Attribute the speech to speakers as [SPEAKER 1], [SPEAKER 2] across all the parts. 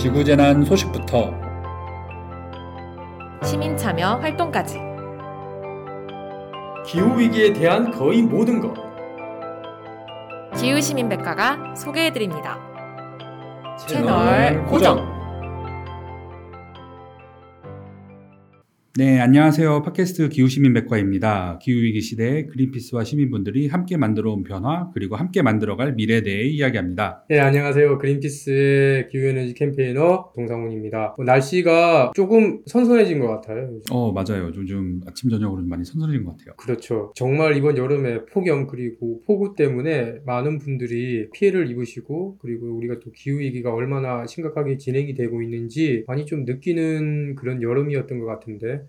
[SPEAKER 1] 지구재난 소식부터
[SPEAKER 2] 시민 참여 활동까지
[SPEAKER 3] 기후 위기에 대한 거의 모든 것
[SPEAKER 2] 기후 시민 백과가 소개해 드립니다.
[SPEAKER 1] 채널 고정. 네, 안녕하세요. 팟캐스트 기후시민 백과입니다. 기후위기 시대에 그린피스와 시민분들이 함께 만들어 온 변화, 그리고 함께 만들어갈 미래에 대해 이야기합니다.
[SPEAKER 3] 네, 안녕하세요. 그린피스의 기후에너지 캠페이너 동상훈입니다. 뭐 날씨가 조금 선선해진 것 같아요. 요즘.
[SPEAKER 1] 어, 맞아요. 요즘 아침, 저녁으로 많이 선선해진 것 같아요.
[SPEAKER 3] 그렇죠. 정말 이번 여름에 폭염 그리고 폭우 때문에 많은 분들이 피해를 입으시고 그리고 우리가 또 기후위기가 얼마나 심각하게 진행이 되고 있는지 많이 좀 느끼는 그런 여름이었던 것 같은데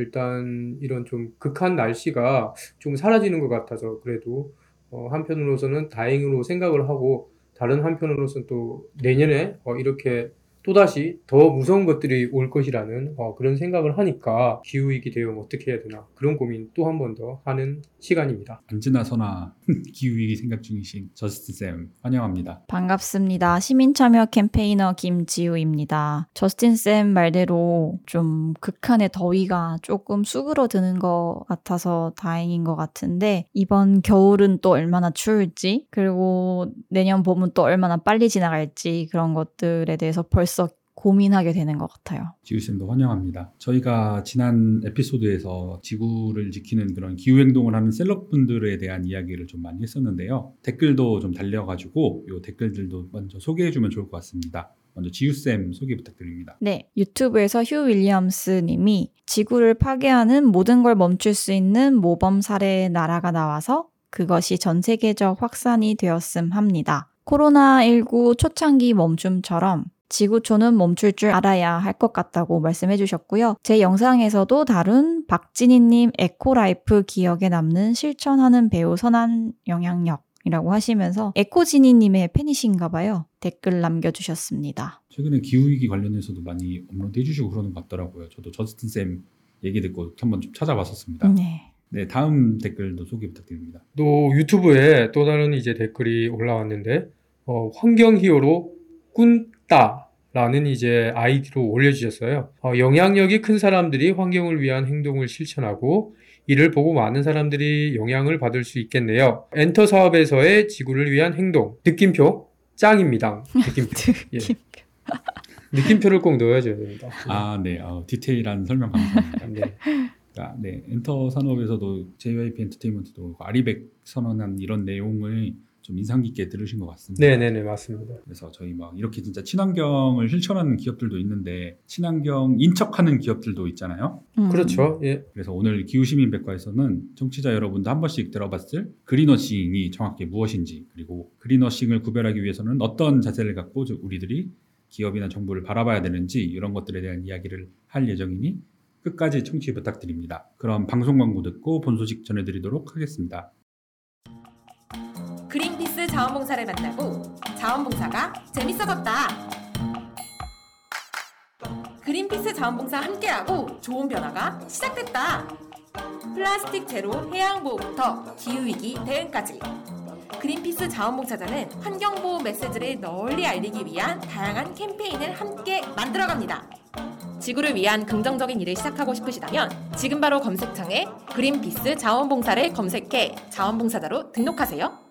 [SPEAKER 3] 일단 이런 좀 극한 날씨가 좀 사라지는 것 같아서 그래도 어, 한편으로서는 다행으로 생각을 하고 다른 한편으로서는 또 내년에 어, 이렇게 또다시 더 무서운 것들이 올 것이라는 어, 그런 생각을 하니까 기후위기 대응 어떻게 해야 되나 그런 고민 또 한 번 더 하는 시간입니다.
[SPEAKER 1] 안지나 서나 기후위기 생각 중이신 저스틴 쌤 환영합니다.
[SPEAKER 4] 반갑습니다. 시민참여 캠페이너 김지우입니다. 저스틴 쌤 말대로 좀 극한의 더위가 조금 수그러드는 것 같아서 다행인 것 같은데 이번 겨울은 또 얼마나 추울지 그리고 내년 봄은 또 얼마나 빨리 지나갈지 그런 것들에 대해서 벌써 고민하게 되는 것 같아요.
[SPEAKER 1] 지우쌤도 환영합니다. 저희가 지난 에피소드에서 지구를 지키는 그런 기후행동을 하는 celeb분들에 대한 이야기를 좀 많이 했었는데요. 댓글도 좀 달려가지고 이 댓글들도 먼저 소개해주면 좋을 것 같습니다. 먼저 지우쌤 소개 부탁드립니다.
[SPEAKER 4] 네, 유튜브에서 휴 윌리엄스 님이 지구를 파괴하는 모든 걸 멈출 수 있는 모범 사례의 나라가 나와서 그것이 전 세계적 확산이 되었음 합니다. 코로나19 초창기 멈춤처럼 지구촌은 멈출 줄 알아야 할 것 같다고 말씀해 주셨고요. 제 영상에서도 다룬 박진희님 eco life 기억에 남는 실천하는 배우 선한 영향력 이라고 하시면서 에코지니님의 팬이신가 봐요. 댓글 남겨주셨습니다.
[SPEAKER 1] 최근에 기후위기 관련해서도 많이 업로드 해주시고 그러는 것 같더라고요. 저도 저스틴 쌤 얘기 듣고 한번 좀 찾아봤었습니다.
[SPEAKER 4] 네.
[SPEAKER 1] 네, 다음 댓글도 소개 부탁드립니다.
[SPEAKER 3] 또 유튜브에 또 다른 이제 댓글이 올라왔는데 어, 환경 hero 꾼 따라는 이제 아이디로 올려주셨어요. 어, 영향력이 큰 사람들이 환경을 위한 행동을 실천하고 이를 보고 많은 사람들이 영향을 받을 수 있겠네요. 엔터 사업에서의 지구를 위한 행동 느낌표 짱입니다. 느낌표. 예. 느낌표를 꼭 넣어줘야 됩니다.
[SPEAKER 1] 아, 네, 어, 디테일한 설명 감사합니다.
[SPEAKER 3] 네.
[SPEAKER 1] 그러니까 네, 엔터 산업에서도 JYP 엔터테인먼트도 RE100 선언한 이런 내용을 좀 인상 깊게 들으신 것 같습니다.
[SPEAKER 3] 네네네 맞습니다.
[SPEAKER 1] 그래서 저희 막 이렇게 진짜 친환경을 실천하는 기업들도 있는데 친환경 인척하는 기업들도 있잖아요.
[SPEAKER 4] 음.
[SPEAKER 3] 그렇죠. 예.
[SPEAKER 1] 그래서 오늘 기후시민백과에서는 청취자 여러분도 한 번씩 들어봤을 greenwashing이 정확히 무엇인지 그리고 greenwashing을 구별하기 위해서는 어떤 자세를 갖고 저- 우리들이 기업이나 정부를 바라봐야 되는지 이런 것들에 대한 이야기를 할 예정이니 끝까지 청취 부탁드립니다. 그럼 방송 광고 듣고 본 소식 전해드리도록 하겠습니다.
[SPEAKER 2] 자원봉사를 만나고 자원봉사가 재밌어졌다. 그린피스 자원봉사 함께하고 좋은 변화가 시작됐다. 플라스틱 제로 해양 보호부터 기후 위기 대응까지. 그린피스 자원봉사자는 환경보호 메시지를 널리 알리기 위한 다양한 캠페인을 함께 만들어갑니다. 지구를 위한 긍정적인 일을 시작하고 싶으시다면 지금 바로 검색창에 그린피스 자원봉사를 검색해 자원봉사자로 등록하세요.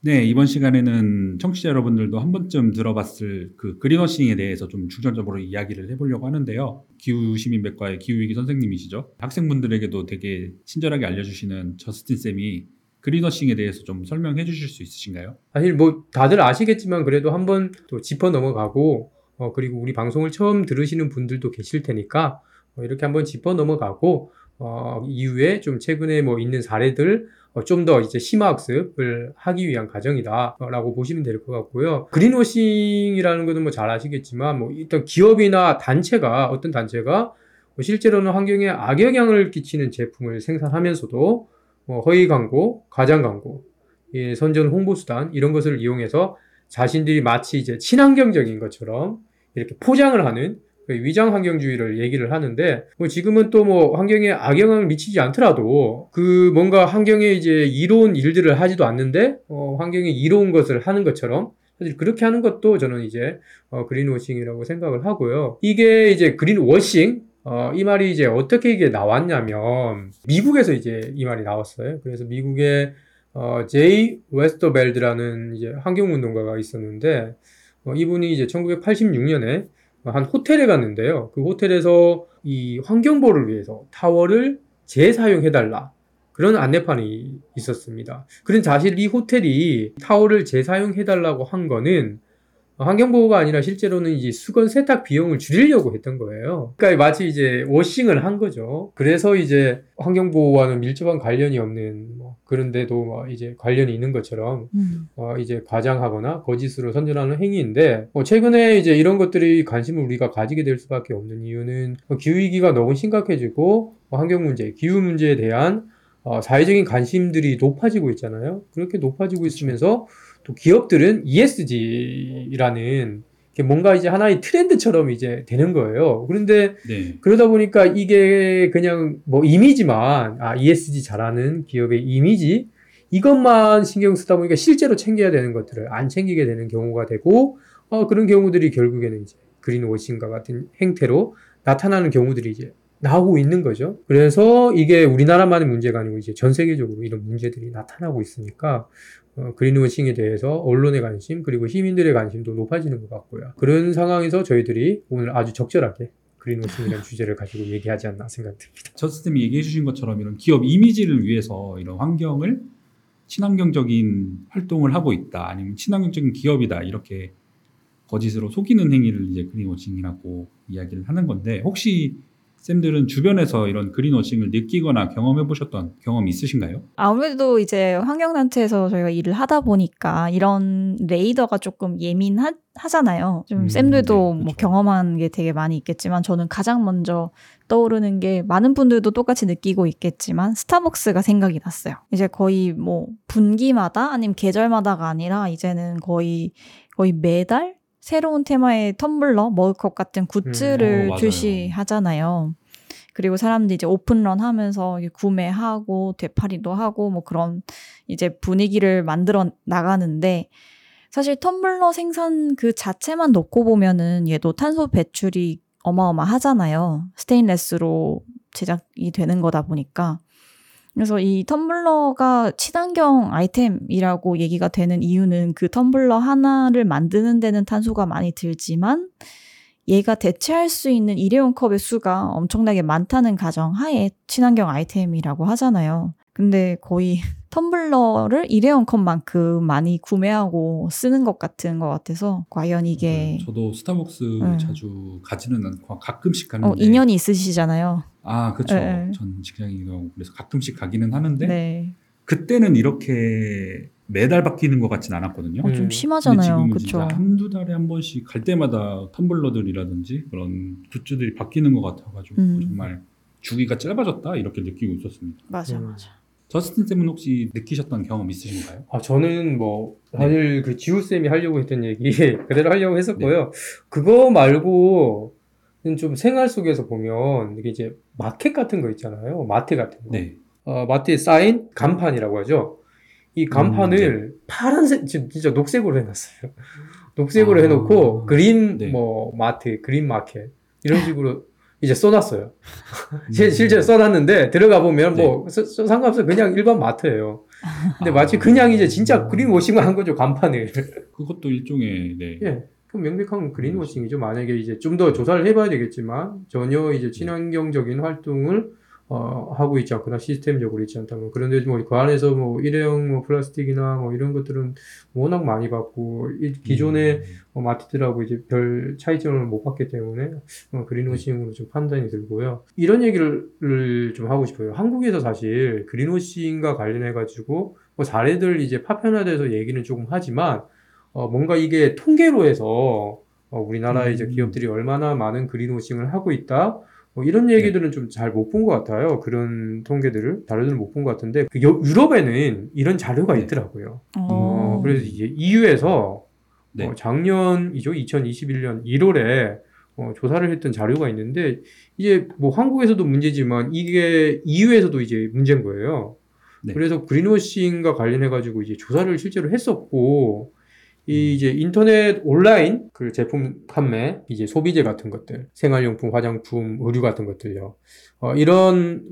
[SPEAKER 1] 네, 이번 시간에는 청취자 여러분들도 한 번쯤 들어봤을 그 그린워싱에 대해서 좀 중점적으로 이야기를 해보려고 하는데요. 기후시민백과의 기후위기 선생님이시죠. 학생분들에게도 되게 친절하게 알려주시는 저스틴 쌤이 그린워싱에 대해서 좀 설명해 주실 수 있으신가요?
[SPEAKER 3] 사실 뭐 다들 아시겠지만 그래도 한번 또 짚어 넘어가고 어, 그리고 우리 방송을 처음 들으시는 분들도 계실 테니까 어, 이렇게 한번 짚어 넘어가고 어, 이후에 좀 최근에 뭐 있는 사례들 어, 좀 더 이제 심화 학습을 하기 위한 과정이다라고 보시면 될 것 같고요. 그린워싱이라는 것은 뭐 잘 아시겠지만 뭐 일단 기업이나 단체가 어떤 단체가 뭐 실제로는 환경에 악영향을 끼치는 제품을 생산하면서도 뭐 허위 광고, 가장 광고, 예, 선전 홍보 수단 이런 것을 이용해서 자신들이 마치 이제 친환경적인 것처럼 이렇게 포장을 하는 그 위장 환경주의를 얘기를 하는데 뭐 지금은 또 뭐 환경에 악영향을 미치지 않더라도 그 뭔가 환경에 이제 이로운 일들을 하지도 않는데 어, 환경에 이로운 것을 하는 것처럼 사실 그렇게 하는 것도 저는 이제 어, 그린워싱이라고 생각을 하고요. 이게 이제 그린워싱 어, 이 말이 이제 어떻게 이게 나왔냐면 미국에서 이제 이 말이 나왔어요. 그래서 미국의 어, 제이 웨스터벨드라는 이제 환경운동가가 있었는데 어, 이분이 이제 1986년에 한 호텔에 갔는데요. 그 호텔에서 이 환경보호를 위해서 타월을 재사용해달라. 그런 안내판이 있었습니다. 그런 사실 이 호텔이 타월을 재사용해달라고 한 거는 환경보호가 아니라 실제로는 이제 수건 세탁 비용을 줄이려고 했던 거예요. 그러니까 마치 이제 washing을 한 거죠. 그래서 이제 환경보호와는 밀접한 관련이 없는 뭐 그런데도 뭐 이제 관련이 있는 것처럼
[SPEAKER 4] 음.
[SPEAKER 3] 어, 이제 과장하거나 거짓으로 선전하는 행위인데 어, 최근에 이제 이런 것들이 관심을 우리가 가지게 될 수밖에 없는 이유는 어, 기후 위기가 너무 심각해지고 어, 환경 문제, 기후 문제에 대한 어, 사회적인 관심들이 높아지고 있잖아요. 그렇게 높아지고 있으면서 또 기업들은 ESG라는 뭔가 이제 하나의 트렌드처럼 이제 되는 거예요. 그런데
[SPEAKER 1] 네.
[SPEAKER 3] 그러다 보니까 이게 그냥 뭐 이미지만 아 ESG 잘하는 기업의 이미지 이것만 신경 쓰다 보니까 실제로 챙겨야 되는 것들을 안 챙기게 되는 경우가 되고 어, 그런 경우들이 결국에는 이제 그린워싱과 같은 행태로 나타나는 경우들이 이제 나오고 있는 거죠. 그래서 이게 우리나라만의 문제가 아니고 이제 전 세계적으로 이런 문제들이 나타나고 있으니까 어, 그린워싱에 대해서 언론의 관심 그리고 시민들의 관심도 높아지는 것 같고요. 그런 상황에서 저희들이 오늘 아주 적절하게 그린워싱이라는 주제를 가지고 얘기하지 않나 생각됩니다.
[SPEAKER 1] 저스님이 얘기해 주신 것처럼 이런 기업 이미지를 위해서 이런 환경을 친환경적인 활동을 하고 있다 아니면 친환경적인 기업이다 이렇게 거짓으로 속이는 행위를 이제 그린워싱이라고 이야기를 하는 건데 혹시 쌤들은 주변에서 이런 그린워싱을 느끼거나 경험해 보셨던 경험이 있으신가요?
[SPEAKER 4] 아무래도 이제 환경단체에서 저희가 일을 하다 보니까 이런 레이더가 조금 예민하잖아요. 좀
[SPEAKER 1] 음,
[SPEAKER 4] 쌤들도
[SPEAKER 1] 네,
[SPEAKER 4] 뭐
[SPEAKER 1] 그렇죠.
[SPEAKER 4] 경험한 게 되게 많이 있겠지만 저는 가장 먼저 떠오르는 게 많은 분들도 똑같이 느끼고 있겠지만 스타벅스가 생각이 났어요. 이제 거의 뭐 분기마다 아니면 계절마다가 아니라 이제는 거의 거의 매달 새로운 테마의 텀블러, 머그컵 같은 굿즈를
[SPEAKER 1] 어, 맞아요.
[SPEAKER 4] 출시하잖아요. 그리고 사람들이 이제 오픈런 하면서 구매하고 되팔이도 하고 뭐 그런 이제 분위기를 만들어 나가는데 사실 텀블러 생산 그 자체만 놓고 보면은 얘도 탄소 배출이 어마어마하잖아요. 스테인레스로 제작이 되는 거다 보니까. 그래서 이 텀블러가 친환경 아이템이라고 얘기가 되는 이유는 그 텀블러 하나를 만드는 데는 탄소가 많이 들지만 얘가 대체할 수 있는 일회용 컵의 수가 엄청나게 많다는 가정 하에 친환경 아이템이라고 하잖아요. 근데 거의 텀블러를 일회용 컵만큼 많이 구매하고 쓰는 것 같은 것 같아서 과연 이게
[SPEAKER 1] 네, 저도 스타벅스
[SPEAKER 4] 네.
[SPEAKER 1] 자주 가지는 않고 가끔씩 가는데
[SPEAKER 4] 어, 인연이 있으시잖아요.
[SPEAKER 1] 아 그렇죠.
[SPEAKER 4] 네.
[SPEAKER 1] 전 직장이고 그래서 가끔씩 가기는 하는데
[SPEAKER 4] 네.
[SPEAKER 1] 그때는 이렇게 매달 바뀌는 것 같진 않았거든요.
[SPEAKER 4] 어,
[SPEAKER 3] 음.
[SPEAKER 4] 좀
[SPEAKER 1] 근데
[SPEAKER 4] 심하잖아요.
[SPEAKER 1] 진짜 한두 달에 한 번씩 갈 때마다 텀블러들이라든지 그런 굿즈들이 바뀌는 것 같아가지고
[SPEAKER 4] 음.
[SPEAKER 1] 정말 주기가 짧아졌다 이렇게 느끼고 있었습니다.
[SPEAKER 4] 맞아,
[SPEAKER 3] 음.
[SPEAKER 4] 맞아.
[SPEAKER 1] 저스틴 쌤은 혹시 느끼셨던 경험 있으신가요?
[SPEAKER 3] 아, 저는 뭐, 사실 그 지우쌤이 하려고 했던 얘기 그대로 하려고 했었고요. 그거 말고, 좀 생활 속에서 보면, 이게 이제 마켓 같은 거 있잖아요. 마트 같은 거.
[SPEAKER 1] 네.
[SPEAKER 3] 어, 마트에 쌓인 간판이라고 하죠. 이 간판을
[SPEAKER 1] 음,
[SPEAKER 3] 파란색, 진짜 녹색으로 해놨어요. 녹색으로
[SPEAKER 1] 아,
[SPEAKER 3] 해놓고, 그린,
[SPEAKER 1] 네.
[SPEAKER 3] 뭐, 마트, 그린 마켓, 이런 식으로 이제 써놨어요.
[SPEAKER 1] 음.
[SPEAKER 3] 실- 실제로 써놨는데, 들어가 보면
[SPEAKER 1] 네.
[SPEAKER 3] 뭐, 서- 서- 상관없어요. 그냥 일반 마트예요. 근데
[SPEAKER 1] 아.
[SPEAKER 3] 마치 그냥 이제 진짜 그린워싱을 한 거죠, 간판을.
[SPEAKER 1] 그것도 일종의 네.
[SPEAKER 3] 예. 그 명백한 그린워싱이죠. 만약에 이제 좀 더 조사를 해봐야 되겠지만, 전혀 이제 친환경적인 활동을 어, 하고 있지 않거나 시스템적으로 있지 않다면. 그런데 뭐 그 안에서 뭐 일회용 뭐 플라스틱이나 뭐 이런 것들은 워낙 많이 받고, 이 기존의
[SPEAKER 1] 음.
[SPEAKER 3] 어, 마트들하고 이제 별 차이점을 못 봤기 때문에 어, 그린워싱으로 좀 판단이 들고요. 이런 얘기를 좀 하고 싶어요. 한국에서 사실 그린워싱과 관련해 가지고 뭐 사례들 이제 파편화돼서 얘기는 조금 하지만 어, 뭔가 이게 통계로 해서 어, 우리나라의 이제
[SPEAKER 1] 음.
[SPEAKER 3] 기업들이 얼마나 많은 그린워싱을 하고 있다. 뭐 이런 얘기들은 좀 잘 못 본 것 같아요. 그런 통계들을 자료들을 못본 것 같은데 그 여- 유럽에는 이런 자료가
[SPEAKER 1] 네.
[SPEAKER 3] 있더라고요.
[SPEAKER 4] 어,
[SPEAKER 3] 어, 그래서 이제 EU에서
[SPEAKER 1] 네.
[SPEAKER 3] 어, 작년이죠. 2021년 1월에 어, 조사를 했던 자료가 있는데 이제 뭐 한국에서도 문제지만 이게 EU에서도 이제 문제인 거예요.
[SPEAKER 1] 네.
[SPEAKER 3] 그래서 그린워싱과 관련해 가지고 이제 조사를 실제로 했었고 이 이제 인터넷 온라인 그 제품 판매, 이제 소비재 같은 것들, 생활용품, 화장품, 의류 같은 것들요. 어, 이런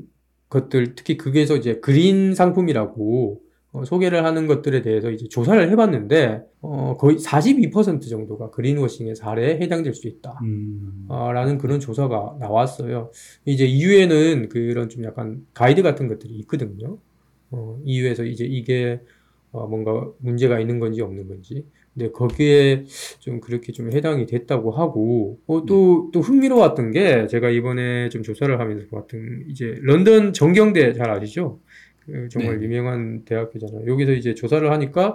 [SPEAKER 3] 것들 특히 그게서 이제 그린 상품이라고 어, 소개를 하는 것들에 대해서 이제 조사를 해봤는데 어, 거의 42% 정도가 그린워싱의 사례에 해당될 수 있다.
[SPEAKER 1] 음.
[SPEAKER 3] 어, 라는 그런 조사가 나왔어요. 이제 이후에는 그런 좀 약간 가이드 같은 것들이 있거든요. 어, 이후에서 이제 이게 어, 뭔가 문제가 있는 건지 없는 건지. 근데 거기에 좀 그렇게 좀 해당이 됐다고 하고, 어, 또, 또 흥미로웠던 게 제가 이번에 좀 조사를 하면서 봤던 이제 런던 정경대 잘 아시죠? 그 정말
[SPEAKER 1] 네.
[SPEAKER 3] 유명한 대학교잖아요. 여기서 이제 조사를 하니까,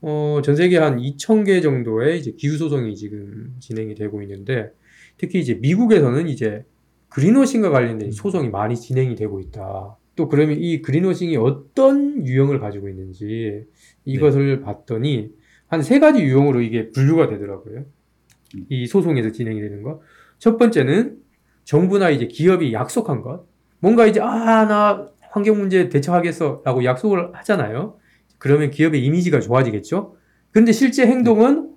[SPEAKER 3] 어, 전 세계 한 2,000개 정도의 이제 기후 소송이 지금 진행이 되고 있는데, 특히 이제 미국에서는 이제 그린워싱과 관련된 소송이 많이 진행이 되고 있다. 또 그러면 이 그린워싱이 어떤 유형을 가지고 있는지 이것을 봤더니 한 세 가지 유형으로 이게 분류가 되더라고요. 이 소송에서 진행이 되는 거. 첫 번째는 정부나 이제 기업이 약속한 것. 뭔가 이제 아, 나 환경 문제 대처하겠어 라고 약속을 하잖아요. 그러면 기업의 이미지가 좋아지겠죠. 근데 실제 행동은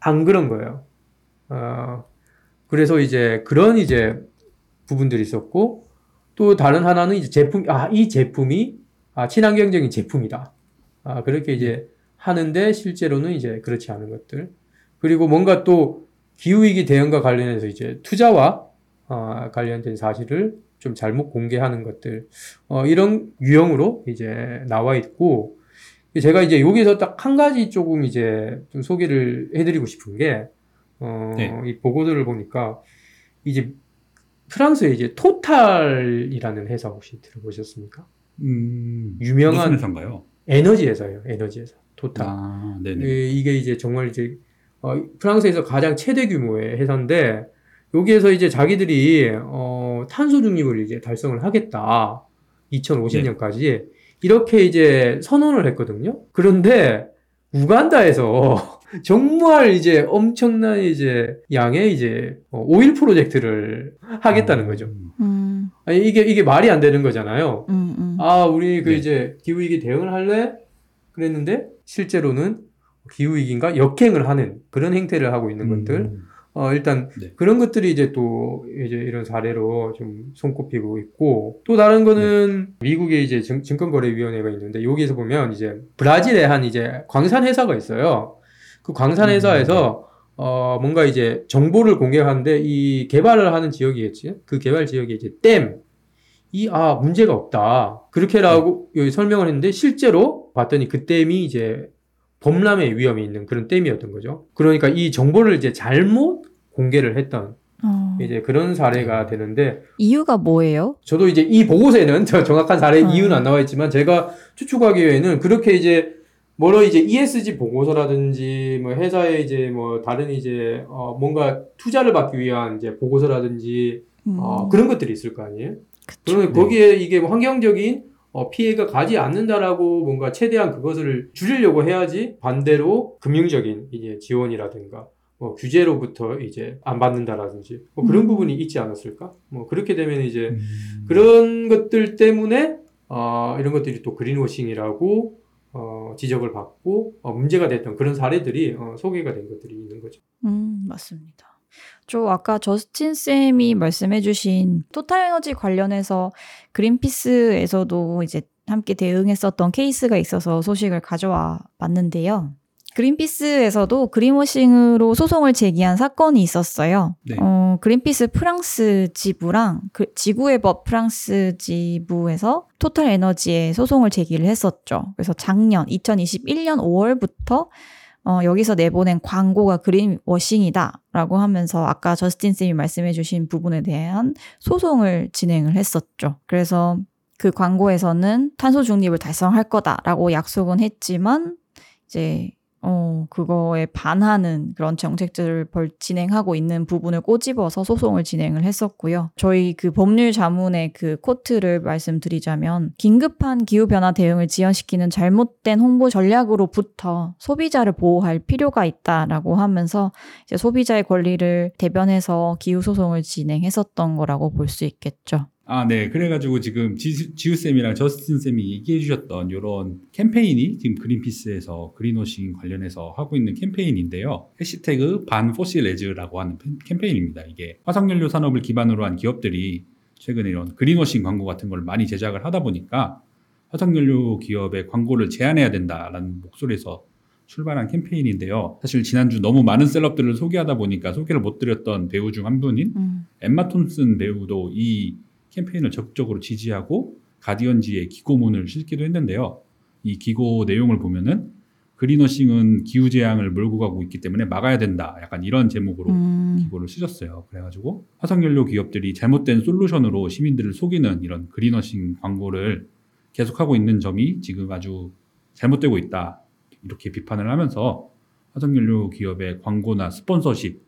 [SPEAKER 3] 안 그런 거예요. 어, 그래서 이제 그런 이제 부분들이 있었고 또 다른 하나는 이제 제품 아 이 제품이 아 친환경적인 제품이다. 아 그렇게 이제 하는데 실제로는 이제 그렇지 않은 것들 그리고 뭔가 또 기후위기 대응과 관련해서 이제 투자와 어, 관련된 사실을 좀 잘못 공개하는 것들 어, 이런 유형으로 이제 나와 있고 제가 이제 여기서 딱 한 가지 조금 이제 좀 소개를 해드리고 싶은 게 어,
[SPEAKER 1] 네.
[SPEAKER 3] 이 보고서를 보니까 이제 프랑스에 이제 토탈이라는 회사 혹시 들어보셨습니까?
[SPEAKER 1] 음.
[SPEAKER 3] 유명한
[SPEAKER 1] 무슨 회사인가요?
[SPEAKER 3] 에너지 회사예요. 에너지 회사. 토탈.
[SPEAKER 1] 아, 네네.
[SPEAKER 3] 예, 이게 이제 정말 이제 어, 프랑스에서 가장 최대 규모의 회사인데 여기에서 이제 자기들이 어, 탄소 중립을 이제 달성을 하겠다. 2050년까지 이렇게 이제 선언을 했거든요. 그런데 우간다에서 정말 이제 엄청난 이제 양의 이제 어, 오일 프로젝트를 하겠다는 거죠.
[SPEAKER 1] 음.
[SPEAKER 4] 음,
[SPEAKER 3] 아니, 이게 이게 말이 안 되는 거잖아요.
[SPEAKER 4] 음, 음.
[SPEAKER 3] 아, 우리 그
[SPEAKER 1] 네.
[SPEAKER 3] 이제 기후 위기 대응을 할래? 그랬는데, 실제로는 기후위기인가 역행을 하는 그런 행태를 하고 있는 것들.
[SPEAKER 1] 음.
[SPEAKER 3] 어, 일단
[SPEAKER 1] 네.
[SPEAKER 3] 그런 것들이 이제 또 이제 이런 사례로 좀 손꼽히고 있고, 또 다른 거는
[SPEAKER 1] 네.
[SPEAKER 3] 미국의 이제 증, 증권거래위원회가 있는데, 여기에서 보면 이제 브라질에 한 이제 광산 회사가 있어요. 그 광산
[SPEAKER 1] 음,
[SPEAKER 3] 회사에서 어, 뭔가 이제 정보를 공개하는데 이 개발을 하는 지역이겠지. 그 개발 지역에 이제 댐, 이, 아, 문제가 없다. 그렇게라고 여기 설명을 했는데 실제로 봤더니 그 댐이 이제 범람의 위험이 있는 그런 댐이었던 거죠. 그러니까 이 정보를 이제 잘못 공개를 했던
[SPEAKER 4] 어,
[SPEAKER 3] 이제 그런 사례가 되는데
[SPEAKER 4] 이유가 뭐예요?
[SPEAKER 3] 저도 이제 이 보고서에는 저 정확한 사례
[SPEAKER 4] 음.
[SPEAKER 3] 이유는 안 나와 있지만 제가 추측하기에는 그렇게 이제 뭐로 이제 ESG 보고서라든지 뭐 회사에 이제 뭐 다른 이제 어 뭔가 투자를 받기 위한 이제 보고서라든지
[SPEAKER 4] 음,
[SPEAKER 3] 어 그런 것들이 있을 거 아니에요. 그러면
[SPEAKER 1] 네.
[SPEAKER 3] 거기에 이게 뭐 환경적인 어, 피해가 가지 않는다라고 뭔가 최대한 그것을 줄이려고 해야지 반대로 금융적인 이제 지원이라든가 뭐 규제로부터 이제 안 받는다라든지 뭐 그런
[SPEAKER 4] 음.
[SPEAKER 3] 부분이 있지 않았을까? 뭐 그렇게 되면 이제
[SPEAKER 1] 음.
[SPEAKER 3] 그런 것들 때문에 어, 이런 것들이 또 그린워싱이라고 어, 지적을 받고 어, 문제가 됐던 그런 사례들이 어, 소개가 된 것들이 있는 거죠.
[SPEAKER 4] 음, 맞습니다. 저 아까 저스틴 쌤이 말씀해주신 토탈 에너지 관련해서 그린피스에서도 이제 함께 대응했었던 케이스가 있어서 소식을 가져와 봤는데요. 그린피스에서도 그린워싱으로 소송을 제기한 사건이 있었어요.
[SPEAKER 1] 네.
[SPEAKER 4] 어, 그린피스 프랑스 지부랑 그 지구의 법 프랑스 지부에서 토탈 에너지에 소송을 제기를 했었죠. 그래서 작년 2021년 5월부터 어, 여기서 내보낸 광고가 그린 워싱이다라고 하면서 아까 저스틴 쌤이 말씀해 주신 부분에 대한 소송을 진행을 했었죠. 그래서 그 광고에서는 탄소 중립을 달성할 거다라고 약속은 했지만 이제 어, 그거에 반하는 그런 정책들을 벌 진행하고 있는 부분을 꼬집어서 소송을 진행을 했었고요. 저희 그 법률 자문의 그 코트를 말씀드리자면 긴급한 기후변화 대응을 지연시키는 잘못된 홍보 전략으로부터 소비자를 보호할 필요가 있다라고 하면서 이제 소비자의 권리를 대변해서 기후 소송을 진행했었던 거라고 볼 수 있겠죠.
[SPEAKER 1] 아, 네. 그래가지고 지금 지, 지우쌤이랑 저스틴쌤이 얘기해 주셨던 이런 캠페인이 지금 그린피스에서 그린워싱 관련해서 하고 있는 캠페인인데요. 해시태그 반포실레즈라고 하는 펜- 캠페인입니다. 이게 화석연료 산업을 기반으로 한 기업들이 최근에 이런 그린워싱 광고 같은 걸 많이 제작을 하다 보니까 화석연료 기업의 광고를 제한해야 된다라는 목소리에서 출발한 캠페인인데요. 사실 지난주 너무 많은 셀럽들을 소개하다 보니까 소개를 못 드렸던 배우 중 한 분인
[SPEAKER 4] 음.
[SPEAKER 1] 엠마 톰슨 배우도 이 캠페인을 적극적으로 지지하고 가디언지에 기고문을 실기도 했는데요. 이 기고 내용을 보면은 그린워싱은 기후 재앙을 몰고 가고 있기 때문에 막아야 된다. 약간 이런 제목으로
[SPEAKER 4] 음.
[SPEAKER 1] 기고를 쓰셨어요. 그래가지고 화석연료 기업들이 잘못된 솔루션으로 시민들을 속이는 이런 그린워싱 광고를 계속하고 있는 점이 지금 아주 잘못되고 있다. 이렇게 비판을 하면서 화석연료 기업의 광고나 스폰서십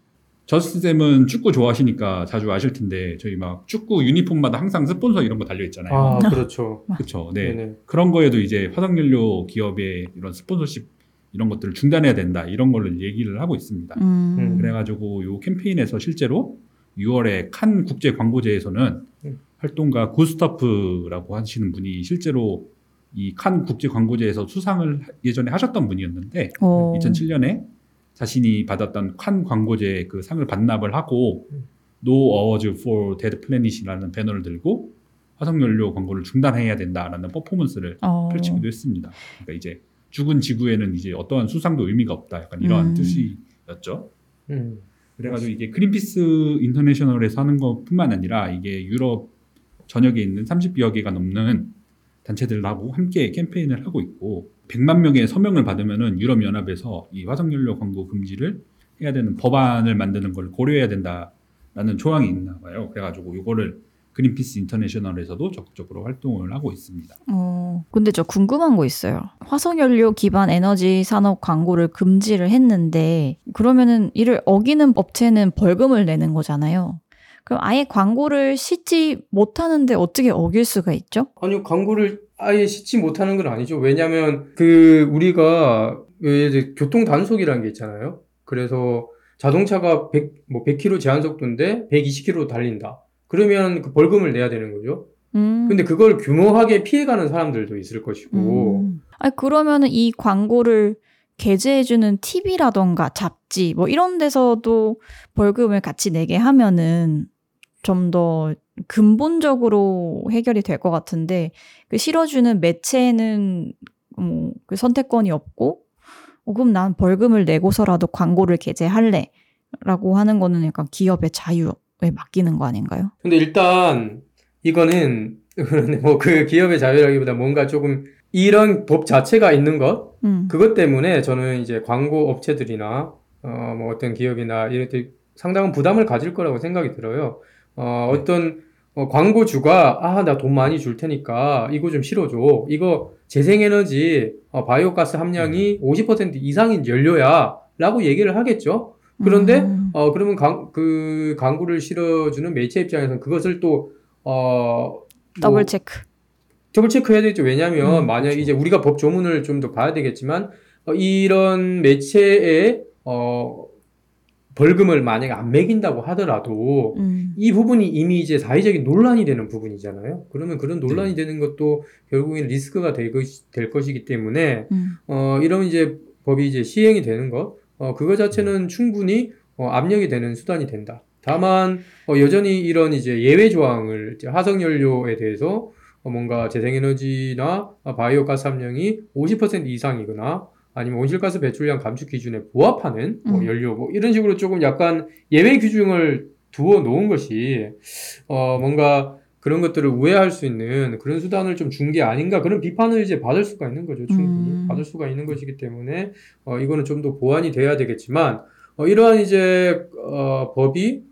[SPEAKER 1] 저스트쌤은 축구 좋아하시니까 자주 아실 텐데 저희 막 축구 유니폼마다 항상 스폰서 이런 거 달려 있잖아요.
[SPEAKER 3] 아, 그렇죠.
[SPEAKER 1] 그렇죠. 네.
[SPEAKER 3] 네네.
[SPEAKER 1] 그런 거에도 이제 화석연료 기업의 이런 스폰서십 이런 것들을 중단해야 된다. 이런 걸로 얘기를 하고 있습니다.
[SPEAKER 4] 음.
[SPEAKER 3] 음.
[SPEAKER 1] 그래가지고 요 캠페인에서 실제로 6월에 칸 국제 광고제에서는
[SPEAKER 3] 음.
[SPEAKER 1] 활동가 구스타프라고 하시는 분이 실제로 이 칸 국제 광고제에서 수상을 예전에 하셨던 분이었는데
[SPEAKER 4] 오.
[SPEAKER 1] 2007년에 자신이 받았던 칸 광고제 그 상을 반납을 하고
[SPEAKER 3] 음.
[SPEAKER 1] No Awards for Dead Planet이라는 배너를 들고 화석연료 광고를 중단해야 된다라는 퍼포먼스를
[SPEAKER 4] 어.
[SPEAKER 1] 펼치기도 했습니다. 그러니까 이제 죽은 지구에는 이제 어떠한 수상도 의미가 없다. 약간 이러한
[SPEAKER 4] 음.
[SPEAKER 1] 뜻이었죠.
[SPEAKER 3] 음.
[SPEAKER 1] 그래가지고 이게 그린피스 인터내셔널에서 하는 것뿐만 아니라 이게 유럽 전역에 있는 30여 개가 넘는 단체들하고 함께 캠페인을 하고 있고 100만 명의 서명을 받으면은 유럽 연합에서 이 화석 연료 광고 금지를 해야 되는 법안을 만드는 걸 고려해야 된다라는 조항이 있나 봐요. 그래가지고 이거를 그린피스 인터내셔널에서도 적극적으로 활동을 하고 있습니다.
[SPEAKER 4] 어, 근데 저 궁금한 거 있어요. 화석연료 기반 에너지 산업 광고를 금지를 했는데, 그러면은 이를 어기는 업체는 벌금을 내는 거잖아요. 그럼 아예 광고를 싣지 못하는데 어떻게 어길 수가 있죠?
[SPEAKER 3] 아니요, 광고를 아예 싣지 못하는 건 아니죠. 왜냐면, 그, 우리가, 왜 이제 교통 단속이라는 게 있잖아요. 그래서 자동차가 100, 뭐 100km 제한 속도인데 120km 달린다. 그러면 그 벌금을 내야 되는 거죠.
[SPEAKER 4] 음.
[SPEAKER 3] 근데 그걸 규모하게 피해가는 사람들도 있을 것이고,
[SPEAKER 4] 음. 아니, 그러면은 이 광고를 게재해주는 TV라던가 잡지, 뭐 이런 데서도 벌금을 같이 내게 하면은 좀 더 근본적으로 해결이 될 것 같은데, 그 실어주는 매체는 뭐, 그 선택권이 없고, 어, 그럼 난 벌금을 내고서라도 광고를 게재할래. 라고 하는 거는 약간 기업의 자유에 맡기는 거 아닌가요?
[SPEAKER 3] 근데 일단 이거는 뭐 그 기업의 자유라기보다 뭔가 조금 이런 법 자체가 있는 것
[SPEAKER 4] 음.
[SPEAKER 3] 그것 때문에 저는 이제 광고 업체들이나 어 뭐 어떤 기업이나 때 상당한 부담을 가질 거라고 생각이 들어요. 어 어떤 어, 광고주가 아 나 돈 많이 줄 테니까 이거 좀 실어줘. 이거 재생에너지 어, 바이오가스 함량이 50% 이상인 연료야라고 얘기를 하겠죠. 그런데
[SPEAKER 4] 음.
[SPEAKER 3] 어, 그러면 강, 그 광고를 실어주는 매체 입장에서는 그것을 또, 어,
[SPEAKER 4] 더블
[SPEAKER 3] 뭐 check. double check해야 되죠. 왜냐면,
[SPEAKER 4] 음,
[SPEAKER 3] 만약
[SPEAKER 1] 그렇죠.
[SPEAKER 3] 이제 우리가 법 조문을 좀 더 봐야 되겠지만, 어, 이런 매체에, 어, 벌금을 만약에 안 매긴다고 하더라도,
[SPEAKER 4] 음.
[SPEAKER 3] 이 부분이 이미 이제 사회적인 논란이 되는 부분이잖아요. 그러면 그런 논란이
[SPEAKER 1] 네.
[SPEAKER 3] 되는 것도 결국엔 리스크가 될, 것이, 될 것이기 때문에,
[SPEAKER 4] 음.
[SPEAKER 3] 어, 이런 이제 법이 이제 시행이 되는 것, 어, 그거
[SPEAKER 1] 음.
[SPEAKER 3] 자체는 충분히 어, 압력이 되는 수단이 된다. 다만, 어, 여전히 이런 이제 예외 조항을 이제 화석 연료에 대해서 어, 뭔가 재생에너지나 어, 바이오 가스 함량이 50% 이상이거나 아니면 온실가스 배출량 감축 기준에 부합하는 뭐
[SPEAKER 4] 음.
[SPEAKER 3] 연료 뭐 이런 식으로 조금 약간 예외 규정을 두어 놓은 것이 어, 뭔가 그런 것들을 우회할 수 있는 그런 수단을 좀 준 게 아닌가 그런 비판을 이제 받을 수가 있는 거죠 충분히
[SPEAKER 4] 음.
[SPEAKER 3] 받을 수가 있는 것이기 때문에 어, 이거는 좀 더 보완이 돼야 되겠지만 어, 이러한 이제 어, 법이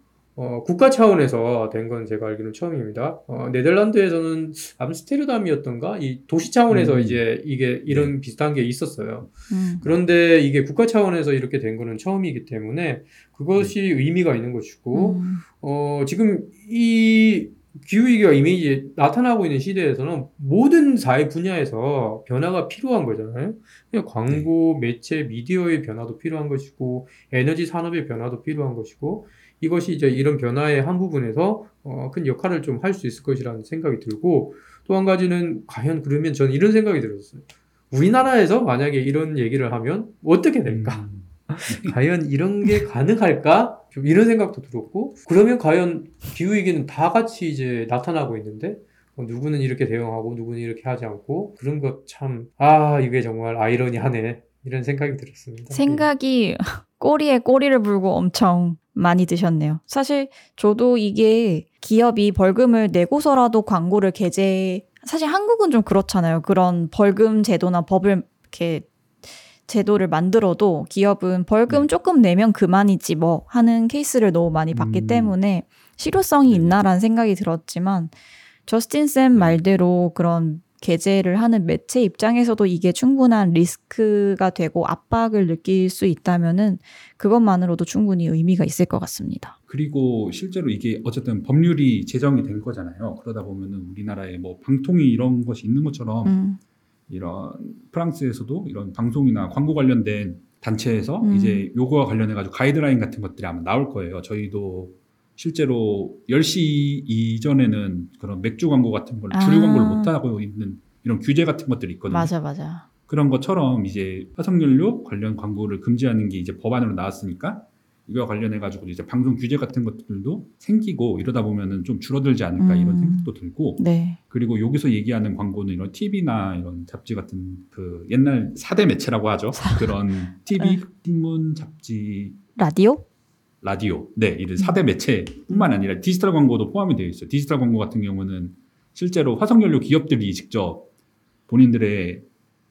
[SPEAKER 3] 어, 국가 차원에서 된 건 제가 알기로는 처음입니다. 어, 네덜란드에서는 암스테르담이었던가 이 도시 차원에서
[SPEAKER 1] 음.
[SPEAKER 3] 이제 이게 이런 비슷한 게 있었어요.
[SPEAKER 4] 음.
[SPEAKER 3] 그런데 이게 국가 차원에서 이렇게 된 거는 처음이기 때문에 그것이 의미가 있는 것이고
[SPEAKER 4] 음.
[SPEAKER 3] 어, 지금 이 기후위기가 이미 이제 나타나고 있는 시대에서는 모든 사회 분야에서 변화가 필요한 거잖아요. 그냥 광고, 매체, 미디어의 변화도 필요한 것이고, 에너지 산업의 변화도 필요한 것이고, 이것이 이제 이런 변화의 한 부분에서 어, 큰 역할을 좀 할 수 있을 것이라는 생각이 들고 또 한 가지는 과연 그러면 저는 이런 생각이 들었어요. 우리나라에서 만약에 이런 얘기를 하면 어떻게 될까?
[SPEAKER 1] 음.
[SPEAKER 3] 과연 이런 게 가능할까? 좀 이런 생각도 들었고, 그러면 과연 기후 위기는 다 같이 이제 나타나고 있는데, 어, 누구는 이렇게 대응하고, 누구는 이렇게 하지 않고, 그런 것 참, 아, 이게 정말 아이러니하네. 이런 생각이 들었습니다.
[SPEAKER 4] 생각이 꼬리에 꼬리를 물고 엄청 많이 드셨네요. 사실 저도 이게 기업이 벌금을 내고서라도 광고를 게재, 사실 한국은 좀 그렇잖아요. 그런 벌금 제도나 법을 이렇게 제도를 만들어도 기업은 벌금
[SPEAKER 1] 네.
[SPEAKER 4] 조금 내면 그만이지 뭐 하는 케이스를 너무 많이 봤기
[SPEAKER 1] 음.
[SPEAKER 4] 때문에 실효성이
[SPEAKER 1] 네네.
[SPEAKER 4] 있나라는 생각이 들었지만 저스틴 쌤
[SPEAKER 1] 네.
[SPEAKER 4] 말대로 그런 게재를 하는 매체 입장에서도 이게 충분한 리스크가 되고 압박을 느낄 수 있다면은 그것만으로도 충분히 의미가 있을 것 같습니다.
[SPEAKER 1] 그리고 실제로 이게 어쨌든 법률이 제정이 된 거잖아요. 그러다 보면은 우리나라에 뭐 방통위 이런 것이 있는 것처럼
[SPEAKER 4] 음,
[SPEAKER 1] 이런 프랑스에서도 이런 방송이나 광고 관련된 단체에서
[SPEAKER 4] 음.
[SPEAKER 1] 이제 요거와 관련해 가지고 가이드라인 같은 것들이 아마 나올 거예요. 저희도 실제로 10시 이전에는 그런 맥주 광고 같은 걸 주류
[SPEAKER 4] 아.
[SPEAKER 1] 광고를 못 하고 있는 이런 규제 같은 것들이 있거든요.
[SPEAKER 4] 맞아, 맞아.
[SPEAKER 1] 그런 것처럼 이제 화석연료 관련 광고를 금지하는 게 이제 법안으로 나왔으니까 이거와 관련해 가지고 이제 방송 규제 같은 것들도 생기고 이러다 보면은 좀 줄어들지 않을까 이런
[SPEAKER 4] 음.
[SPEAKER 1] 생각도 들고
[SPEAKER 4] 네.
[SPEAKER 1] 그리고 여기서 얘기하는 광고는 이런 TV나 이런 잡지 같은 그 옛날 4대 매체라고 하죠. 그런 TV,
[SPEAKER 4] 네.
[SPEAKER 1] 신문, 잡지,
[SPEAKER 4] 라디오?
[SPEAKER 1] 라디오. 네, 이런
[SPEAKER 4] 음.
[SPEAKER 1] 4대 매체뿐만 아니라 디지털 광고도 포함이 되어 있어요. 디지털 광고 같은 경우는 실제로 화석연료 기업들이 직접 본인들의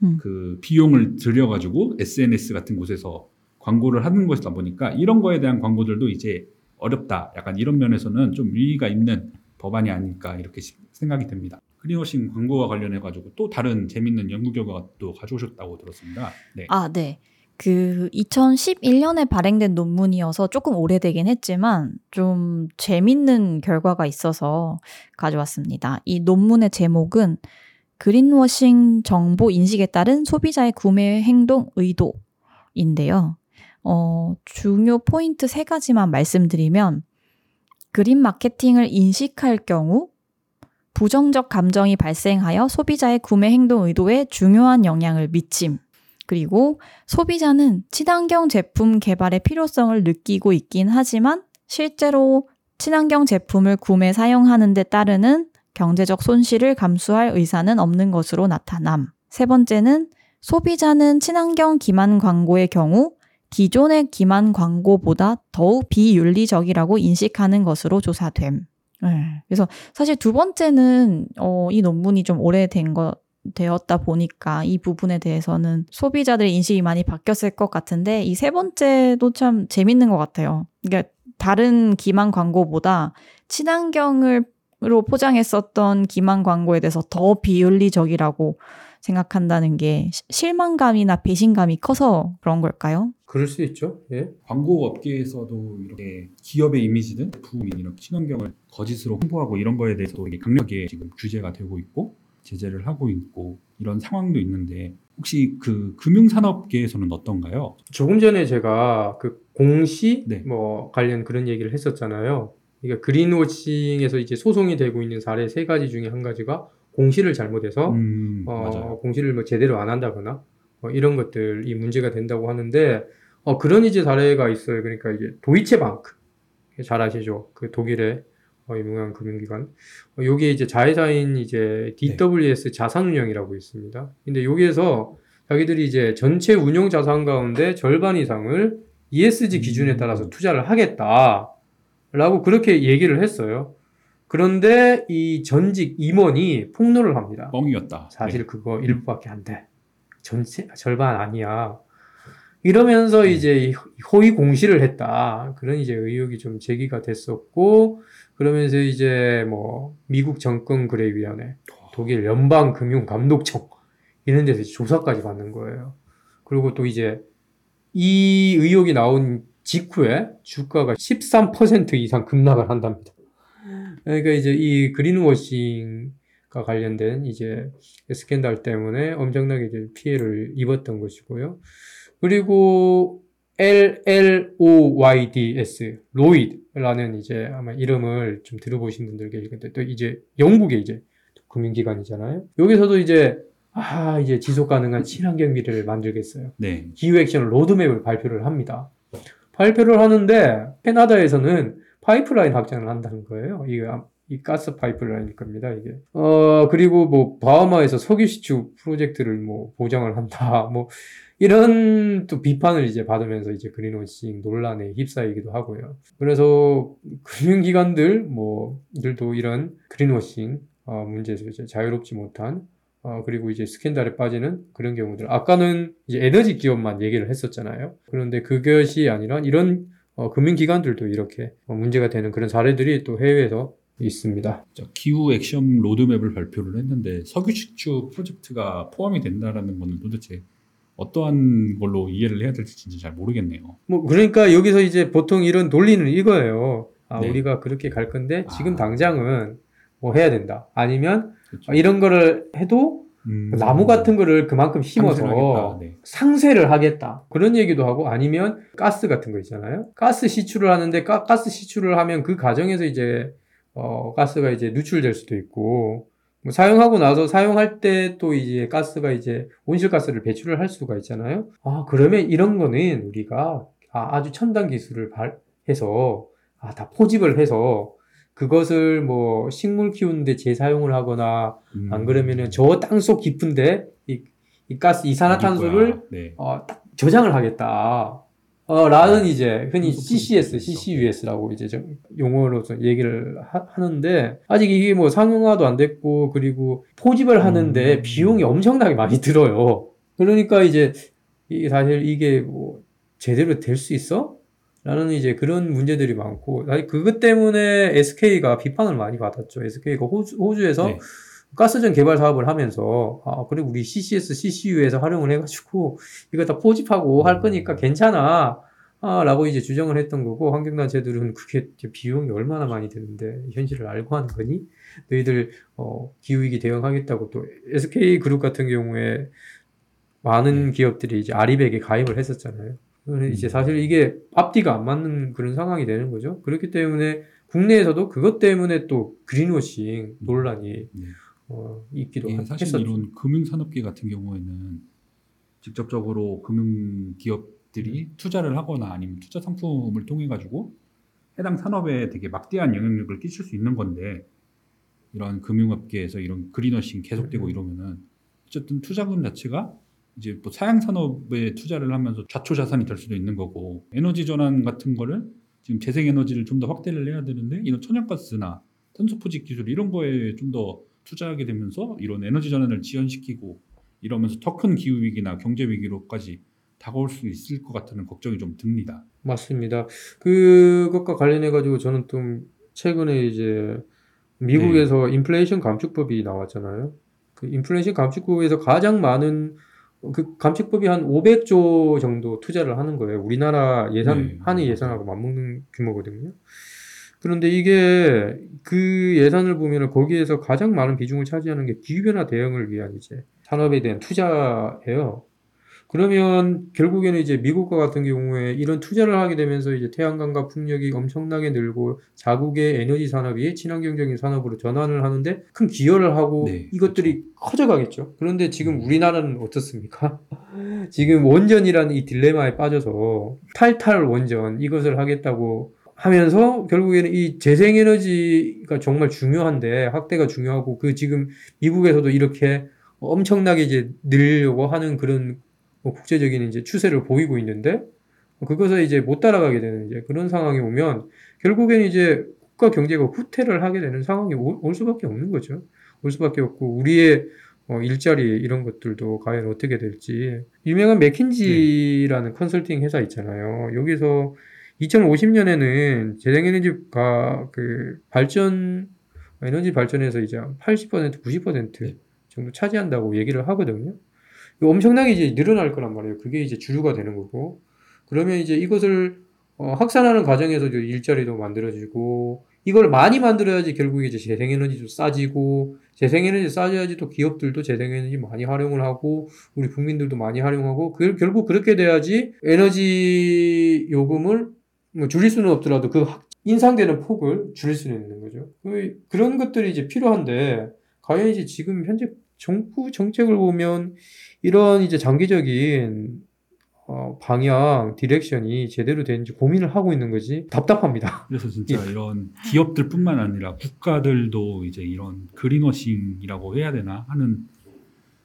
[SPEAKER 4] 음.
[SPEAKER 1] 그 비용을 들여가지고 SNS 같은 곳에서 광고를 하는 것이다 보니까 이런 거에 대한 광고들도 이제 어렵다. 약간 이런 면에서는 좀 의의가 있는 법안이 아닐까 이렇게 시- 생각이 됩니다. 크리너싱 광고와 관련해 가지고 또 다른 재밌는 연구 결과도 가져오셨다고 들었습니다. 네.
[SPEAKER 4] 아, 네. 그 2011년에 발행된 논문이어서 조금 오래되긴 했지만 좀 재밌는 결과가 있어서 가져왔습니다. 이 논문의 제목은 그린워싱 정보 인식에 따른 소비자의 구매 행동 의도인데요. 어, 중요 포인트 세 가지만 말씀드리면 그린 마케팅을 인식할 경우 부정적 감정이 발생하여 소비자의 구매 행동 의도에 중요한 영향을 미침. 그리고 소비자는 친환경 제품 개발의 필요성을 느끼고 있긴 하지만 실제로 친환경 제품을 구매 사용하는 데 따르는 경제적 손실을 감수할 의사는 없는 것으로 나타남. 세 번째는 소비자는 친환경 기만 광고의 경우 기존의 기만 광고보다 더욱 비윤리적이라고 인식하는 것으로 조사됨. 네. 그래서 사실 두 번째는 어, 이 논문이 좀 오래된 거 되었다 보니까 이 부분에 대해서는 소비자들의 인식이 많이 바뀌었을 것 같은데 이 세 번째도 참 재밌는 것 같아요. 그러니까 다른 기만 광고보다 친환경을 로 포장했었던 기만 광고에 대해서 더 비윤리적이라고 생각한다는 게 시- 실망감이나 배신감이 커서 그런 걸까요?
[SPEAKER 3] 그럴 수 있죠. 예.
[SPEAKER 1] 광고 업계에서도 이렇게 기업의 이미지든 부인 이런 친환경을 거짓으로 홍보하고 이런 거에 대해서도 이게 강력하게 지금 규제가 되고 있고 제재를 하고 있고 이런 상황도 있는데 혹시 그 금융산업계에서는 어떤가요?
[SPEAKER 3] 조금 전에 제가 그 공시
[SPEAKER 1] 네.
[SPEAKER 3] 뭐 관련 그런 얘기를 했었잖아요. 그러니까 그린워싱에서 이제 소송이 되고 있는 사례 세 가지 중에 한 가지가 공시를 잘못해서
[SPEAKER 1] 음,
[SPEAKER 3] 어. 공시를 뭐 제대로 안 한다거나 뭐 이런 것들이 문제가 된다고 하는데 어, 그런 이제 사례가 있어요. 그러니까 이게 도이체방크 잘 아시죠? 그 독일의 어, 유명한 금융기관. 어, 여기에 이제 자회사인 이제 DWS 자산운용이라고 있습니다. 근데 여기에서 자기들이 이제 전체 운용 자산 가운데 절반 이상을 ESG 기준에
[SPEAKER 1] 음.
[SPEAKER 3] 따라서 투자를 하겠다라고 그렇게 얘기를 했어요. 그런데 이 전직 임원이 폭로를 합니다.
[SPEAKER 1] 뻥이었다.
[SPEAKER 3] 사실
[SPEAKER 1] 네.
[SPEAKER 3] 그거 일부밖에 안 돼. 전체 절반 아니야. 이러면서
[SPEAKER 1] 네.
[SPEAKER 3] 이제 이 허위 공시를 했다. 그런 이제 의혹이 좀 제기가 됐었고 그러면서 이제 뭐 미국 정권거래위원회, 독일 연방 금융 감독청 이런 데서 조사까지 받는 거예요. 그리고 또 이제 이 의혹이 나온 직후에 주가가 13% 이상 급락을 한답니다. 그러니까 이제 이 그린워싱과 관련된 이제 스캔들 때문에 엄청나게 이제 피해를 입었던 것이고요. 그리고 LLOYDS, 로이드라는 이제 아마 이름을 좀 들어보신 분들 계실 텐데, 또 이제 영국의 이제 금융기관이잖아요. 여기서도 이제, 아, 이제 지속 가능한 친환경 미래를 만들겠어요.
[SPEAKER 1] 네.
[SPEAKER 3] 기후 액션 로드맵을 발표를 합니다. 발표를 하는데, 캐나다에서는 파이프라인 확장을 한다는 거예요. 이, 이 가스 파이프라인일 겁니다, 이게. 어, 그리고 뭐, 바하마에서 석유 시추 프로젝트를 뭐, 보장을 한다. 뭐, 이런 또 비판을 이제 받으면서 이제 그린워싱 논란에 휩싸이기도 하고요. 그래서 금융기관들, 뭐, 들도 이런 그린워싱, 어, 문제에서 이제 자유롭지 못한 어, 그리고 이제 스캔들에 빠지는 그런 경우들. 아까는 이제 에너지 기업만 얘기를 했었잖아요. 그런데 그것이 아니라 이런 어, 금융기관들도 이렇게 어, 문제가 되는 그런 사례들이 또 해외에서 있습니다.
[SPEAKER 1] 자, 기후 액션 로드맵을 발표를 했는데 석유 시추 프로젝트가 포함이 된다라는 거는 도대체 어떠한 걸로 이해를 해야 될지 진짜 잘 모르겠네요.
[SPEAKER 3] 뭐 그러니까 여기서 이제 보통 이런 논리는 이거예요. 아,
[SPEAKER 1] 네.
[SPEAKER 3] 우리가 그렇게 갈 건데 지금
[SPEAKER 1] 아.
[SPEAKER 3] 당장은 뭐 해야 된다. 아니면
[SPEAKER 1] 그렇죠.
[SPEAKER 3] 어, 이런 거를 해도
[SPEAKER 1] 음,
[SPEAKER 3] 나무 같은 거를 그만큼 심어서.
[SPEAKER 1] 네.
[SPEAKER 3] 상쇄를 하겠다. 그런 얘기도 하고 아니면 가스 같은 거 있잖아요. 가스 시추를 하는데 가, 가스 시추를 하면 그 과정에서 이제 어, 가스가 이제 누출될 수도 있고 뭐 사용하고 나서 사용할 때 또 이제 가스가 이제 온실가스를 배출을 할 수가 있잖아요. 아 그러면 이런 거는 우리가 아, 아주 첨단 기술을 발해서 아, 다 포집을 해서 그것을 뭐 식물 키우는데 재사용을 하거나
[SPEAKER 1] 음.
[SPEAKER 3] 안 그러면은 저 땅속 깊은데 이, 이 가스 이산화탄소를.
[SPEAKER 1] 네.
[SPEAKER 3] 어, 딱 저장을 하겠다. 어, 라는 이제 흔히
[SPEAKER 1] 탄소
[SPEAKER 3] CCS,
[SPEAKER 1] 포인트.
[SPEAKER 3] CCUS라고 이제 좀 용어로서 얘기를 하, 는데 아직 이게 뭐 상용화도 안 됐고 그리고 포집을 하는데
[SPEAKER 1] 음.
[SPEAKER 3] 비용이 엄청나게 많이 들어요. 그러니까 이제 이게 사실 이게 뭐 제대로 될 수 있어? 라는 이제 그런 문제들이 많고 사실 그것 때문에 SK가 비판을 많이 받았죠. SK가 호주, 호주에서
[SPEAKER 1] 네.
[SPEAKER 3] 가스전 개발 사업을 하면서 아 그래 우리 CCS, CCU에서 활용을 해가지고 이거 다 포집하고 할 거니까 괜찮아 아, 라고 이제 주장을 했던 거고 환경단체들은 그게 비용이 얼마나 많이 드는데 현실을 알고 하는 거니 너희들 어, 기후위기 대응하겠다고 또 SK 그룹 같은 경우에 많은 기업들이 이제 아리백에 가입을 했었잖아요. 이제
[SPEAKER 1] 음.
[SPEAKER 3] 사실 이게 앞뒤가 안 맞는 그런 상황이 되는 거죠. 그렇기 때문에 국내에서도 그것 때문에 또 그린워싱 논란이
[SPEAKER 1] 네.
[SPEAKER 3] 어, 있기도
[SPEAKER 1] 이게 사실
[SPEAKER 3] 했었죠.
[SPEAKER 1] 이런 금융산업계 같은 경우에는 직접적으로 금융 기업들이 투자를 하거나 아니면 투자 상품을 통해 가지고 해당 산업에 되게 막대한 영향력을 끼칠 수 있는 건데 이런 금융업계에서 이런 그린워싱 계속되고
[SPEAKER 3] 음.
[SPEAKER 1] 이러면은 어쨌든 투자금 자체가 이제 뭐 사양 산업에 투자를 하면서 좌초 자산이 될 수도 있는 거고 에너지 전환 같은 거를 지금 재생 에너지를 좀 더 확대를 해야 되는데 이런 천연가스나 탄소 포집 기술 이런 거에 좀더 투자하게 되면서 이런 에너지 전환을 지연시키고 이러면서 더 큰 기후 위기나 경제 위기로까지 다가올 수 있을 것 같다는 걱정이 좀 듭니다.
[SPEAKER 3] 맞습니다. 그것과 관련해 가지고 저는 좀 최근에 이제 미국에서
[SPEAKER 1] 네.
[SPEAKER 3] 인플레이션 감축법이 나왔잖아요. 그 인플레이션 감축법에서 가장 많은 그 감축법이 한 500조 정도 투자를 하는 거예요. 우리나라 예산
[SPEAKER 1] 네.
[SPEAKER 3] 하는 예산하고 맞먹는 규모거든요. 그런데 이게 그 예산을 보면 거기에서 가장 많은 비중을 차지하는 게 기후변화 대응을 위한 이제 산업에 대한 투자예요. 그러면 결국에는 이제 미국과 같은 경우에 이런 투자를 하게 되면서 이제 태양광과 풍력이 엄청나게 늘고 자국의 에너지 산업이 친환경적인 산업으로 전환을 하는데 큰 기여를 하고
[SPEAKER 1] 네,
[SPEAKER 3] 이것들이 커져가겠죠. 그런데 지금 우리나라는 어떻습니까? 지금 원전이라는 이 딜레마에 빠져서 탈탈 원전 이것을 하겠다고 하면서 결국에는 이 재생에너지가 정말 중요한데 확대가 중요하고 그 지금 미국에서도 이렇게 엄청나게 이제 늘려고 하는 그런 뭐 국제적인 이제 추세를 보이고 있는데 그것을 이제 못 따라가게 되는 이제 그런 상황이 오면 결국에는 이제 국가 경제가 후퇴를 하게 되는 상황이 올, 올 수밖에 없는 거죠. 올 수밖에 없고 우리의 어, 일자리 이런 것들도 과연 어떻게 될지 유명한 맥킨지라는 컨설팅 회사 있잖아요. 여기서 2050년에는 재생에너지가 그 발전 에너지 발전에서 이제 80% 90%
[SPEAKER 1] 네.
[SPEAKER 3] 정도 차지한다고 얘기를 하거든요. 엄청나게 이제 늘어날 거란 말이에요. 그게 이제 주류가 되는 거고. 그러면 이제 이것을 어, 확산하는 과정에서 일자리도 만들어지고 이걸 많이 만들어야지 결국에 이제 재생에너지도 싸지고 재생에너지 싸져야지 또 기업들도 재생에너지 많이 활용을 하고 우리 국민들도 많이 활용하고 그, 결국 그렇게 돼야지 에너지 요금을 뭐 줄일 수는 없더라도 그 확- 인상되는 폭을 줄일 수는 있는 거죠. 그- 그런 것들이 이제 필요한데 과연 이제 지금 현재 정부 정책을 보면 이런 이제 장기적인 어, 방향, direction이 제대로 되는지 고민을 하고 있는 거지 답답합니다.
[SPEAKER 1] 그래서 진짜 이런 기업들뿐만 아니라 국가들도 이제 이런 greenwashing이라고 해야 되나 하는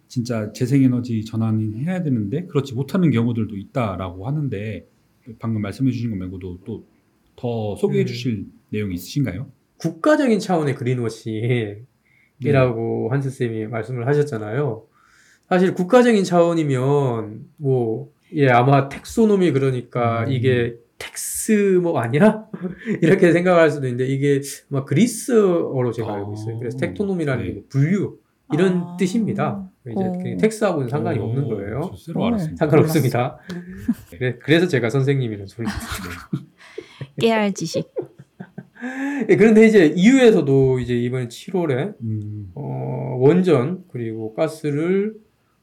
[SPEAKER 1] 진짜 재생에너지 전환을 해야 되는데 그렇지 못하는 경우들도 있다라고 하는데 방금 말씀해 주신 것 말고도 또 더 소개해
[SPEAKER 3] 음.
[SPEAKER 1] 주실 내용이 있으신가요?
[SPEAKER 3] 국가적인 차원의 greenwashing이라고
[SPEAKER 1] 네.
[SPEAKER 3] 한스 쌤이 말씀을 하셨잖아요. 사실 국가적인 차원이면 뭐 예, 아마 taxonomy 그러니까
[SPEAKER 1] 음.
[SPEAKER 3] 이게 tax 뭐 아니야? 이렇게 생각할 수도 있는데 이게 아마 그리스어로 제가 알고 있어요. 그래서
[SPEAKER 1] 아,
[SPEAKER 3] taxonomy라는
[SPEAKER 1] 네.
[SPEAKER 3] 게 분류 이런
[SPEAKER 4] 아.
[SPEAKER 3] 뜻입니다. 이제
[SPEAKER 4] 오.
[SPEAKER 3] 그냥 tax하고는 상관이
[SPEAKER 1] 오,
[SPEAKER 3] 없는 거예요.
[SPEAKER 1] 저 새로 알았습니다.
[SPEAKER 3] 상관없습니다. 그래, 그래서 제가 선생님이라는 소리.
[SPEAKER 4] 깨알 지식.
[SPEAKER 3] 예, 그런데 이제 EU에서도 이제 이번 7월에
[SPEAKER 1] 음,
[SPEAKER 3] 어, 원전 그리고 가스를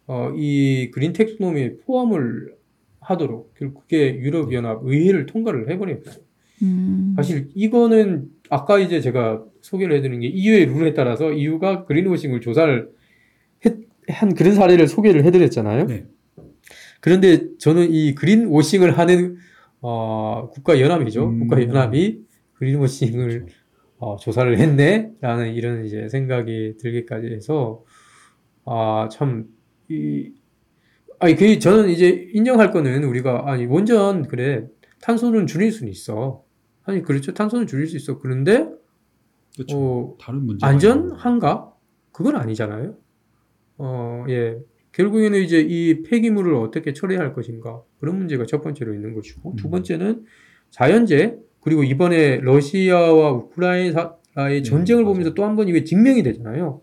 [SPEAKER 3] 어, 이 그린 텍소노미에 포함을 하도록 결국 그게 유럽 연합 의회를 통과를 해버렸어요.
[SPEAKER 4] 음.
[SPEAKER 3] 사실 이거는 아까 이제 제가 소개를 해드린 게 EU의 룰에 따라서 EU가 그린워싱을 조사를 했- 한 그런 사례를 소개를 해드렸잖아요.
[SPEAKER 1] 네.
[SPEAKER 3] 그런데 저는 이 그린 워싱을 하는 어, 국가 연합이죠.
[SPEAKER 1] 음.
[SPEAKER 3] 국가 연합이 그린 워싱을 어, 조사를 했네라는 이런 이제 생각이 들기까지 해서 아참이 아니 그 저는 이제 인정할 거는 우리가 아니 원전 그래 탄소는 줄일 수는 있어. 아니 그렇죠 탄소는 줄일 수 있어. 그런데
[SPEAKER 1] 그렇죠.
[SPEAKER 3] 어,
[SPEAKER 1] 다른 문제
[SPEAKER 3] 안전한가? 그건 아니잖아요. 어, 예. 결국에는 이제 이 폐기물을 어떻게 처리할 것인가. 그런 문제가 첫 번째로 있는 것이고, 두
[SPEAKER 1] 음.
[SPEAKER 3] 번째는 자연재, 그리고 이번에 러시아와 우크라이나의
[SPEAKER 1] 네,
[SPEAKER 3] 전쟁을
[SPEAKER 1] 맞아요.
[SPEAKER 3] 보면서 또 한 번 이게 증명이 되잖아요.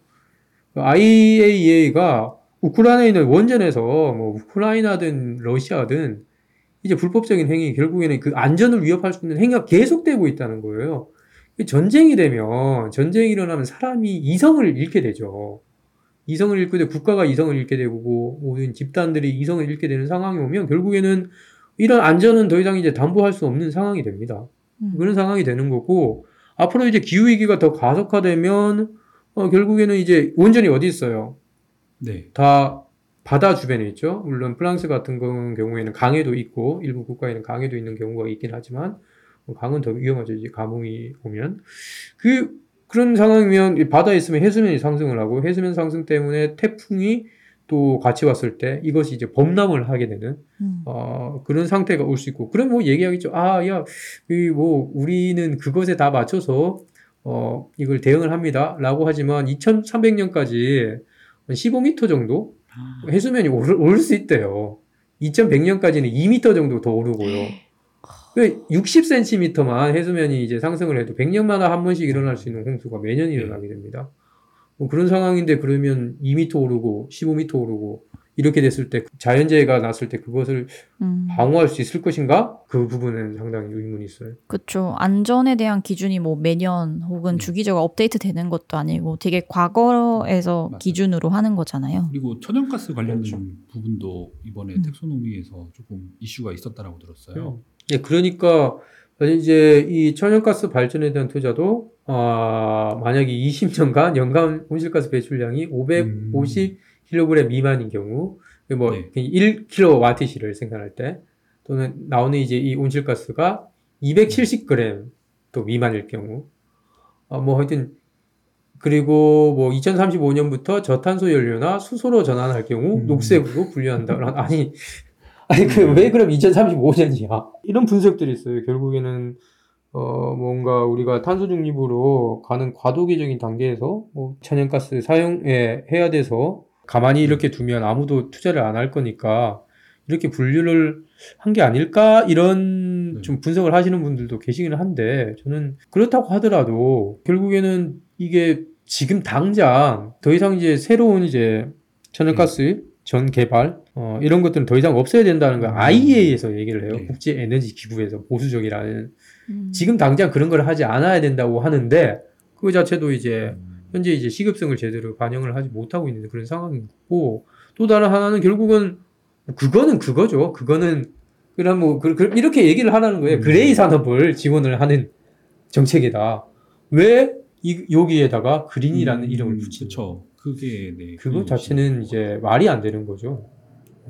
[SPEAKER 3] IAEA가 우크라이나에 있는 원전에서 뭐 우크라이나든 러시아든 이제 불법적인 행위, 결국에는 그 안전을 위협할 수 있는 행위가 계속되고 있다는 거예요. 이 전쟁이 되면 전쟁이 일어나면 사람이 이성을 잃게 되죠. 이성을 잃게 되고 국가가 이성을 잃게 되고 모든 집단들이 이성을 잃게 되는 상황이 오면 결국에는 이런 안전은 더 이상 이제 담보할 수 없는 상황이 됩니다.
[SPEAKER 4] 음.
[SPEAKER 3] 그런 상황이 되는 거고 앞으로 이제 기후 위기가 더 가속화되면 어, 결국에는 이제 원전이 어디 있어요?
[SPEAKER 1] 네.
[SPEAKER 3] 다 바다 주변에 있죠. 물론 프랑스 같은 경- 경우에는 강에도 있고 일부 국가에는 강에도 있는 경우가 있긴 하지만 뭐 강은 더 위험하죠. 이제 가뭄이 오면 그 그런 상황이면 이 바다에 있으면 해수면이 상승을 하고 해수면 상승 때문에 태풍이 또 같이 왔을 때 이것이 이제 범람을 하게 되는
[SPEAKER 4] 음.
[SPEAKER 3] 어, 그런 상태가 올 수 있고, 그럼 뭐 얘기하겠죠. 아, 야, 이 뭐, 우리는 그것에 다 맞춰서, 어, 이걸 대응을 합니다. 라고 하지만 2300년까지 15m 정도
[SPEAKER 1] 아,
[SPEAKER 3] 해수면이 오를 수 있대요. 2100년까지는 2m 정도 더 오르고요. 60cm만 해수면이 이제 상승을 해도 100년마다 한 번씩 일어날 수 있는 홍수가 매년 일어나게 됩니다. 뭐 그런 상황인데 그러면 2m 오르고 15m 오르고 이렇게 됐을 때 자연재해가 났을 때 그것을
[SPEAKER 4] 음.
[SPEAKER 3] 방어할 수 있을 것인가? 그 부분은 상당히 의문이 있어요.
[SPEAKER 4] 그렇죠. 안전에 대한 기준이 뭐 매년 혹은
[SPEAKER 1] 네.
[SPEAKER 4] 주기적으로 업데이트 되는 것도 아니고 되게 과거에서
[SPEAKER 1] 맞아요.
[SPEAKER 4] 기준으로 하는 거잖아요.
[SPEAKER 1] 그리고 천연가스 관련된
[SPEAKER 3] 그렇죠.
[SPEAKER 1] 부분도 이번에
[SPEAKER 4] 음.
[SPEAKER 1] 텍소노미에서 조금 이슈가 있었다라고 들었어요.
[SPEAKER 3] 예, 그러니까 이제 이 천연가스 발전에 대한 투자도 아, 만약에 20년간 연간 온실가스 배출량이 550kg 미만인 경우 뭐
[SPEAKER 1] 네.
[SPEAKER 3] 1kWh를 생산할 때 또는 나오는 이제 이 온실가스가 270g 또 미만일 경우 어, 뭐 하여튼 그리고 뭐 2035년부터 저탄소 연료나 수소로 전환할 경우
[SPEAKER 1] 음.
[SPEAKER 3] 녹색으로 분류한다. 아니 아니 그 왜 그럼 2035년이야? 이런 분석들이 있어요. 결국에는 어 뭔가 우리가 탄소 중립으로 가는 과도기적인 단계에서 뭐 천연가스 사용에 해야 돼서 가만히 이렇게 두면 아무도 투자를 안 할 거니까 이렇게 분류를 한 게 아닐까 이런
[SPEAKER 1] 네.
[SPEAKER 3] 좀 분석을 하시는 분들도 계시기는 한데 저는 그렇다고 하더라도 결국에는 이게 지금 당장 더 이상 이제 새로운 이제 천연가스 전 개발 어, 이런 것들은 더 이상 없어야 된다는 걸 IEA에서 얘기를 해요.
[SPEAKER 1] 네.
[SPEAKER 3] 국제 에너지 기구에서 보수적이라는
[SPEAKER 4] 음.
[SPEAKER 3] 지금 당장 그런 걸 하지 않아야 된다고 하는데 그 자체도 이제 현재 이제 시급성을 제대로 반영을 하지 못하고 있는 그런 상황이고 또 다른 하나는 결국은 그거는 그거죠. 그거는 그럼 뭐 그, 그, 이렇게 얘기를 하라는 거예요.
[SPEAKER 1] 음.
[SPEAKER 3] 그레이 산업을 지원을 하는 정책이다. 왜 이, 여기에다가 green이라는 이름을 붙이는
[SPEAKER 1] 그렇죠. 그게 네. green
[SPEAKER 3] 자체는. 이제 말이 안 되는 거죠.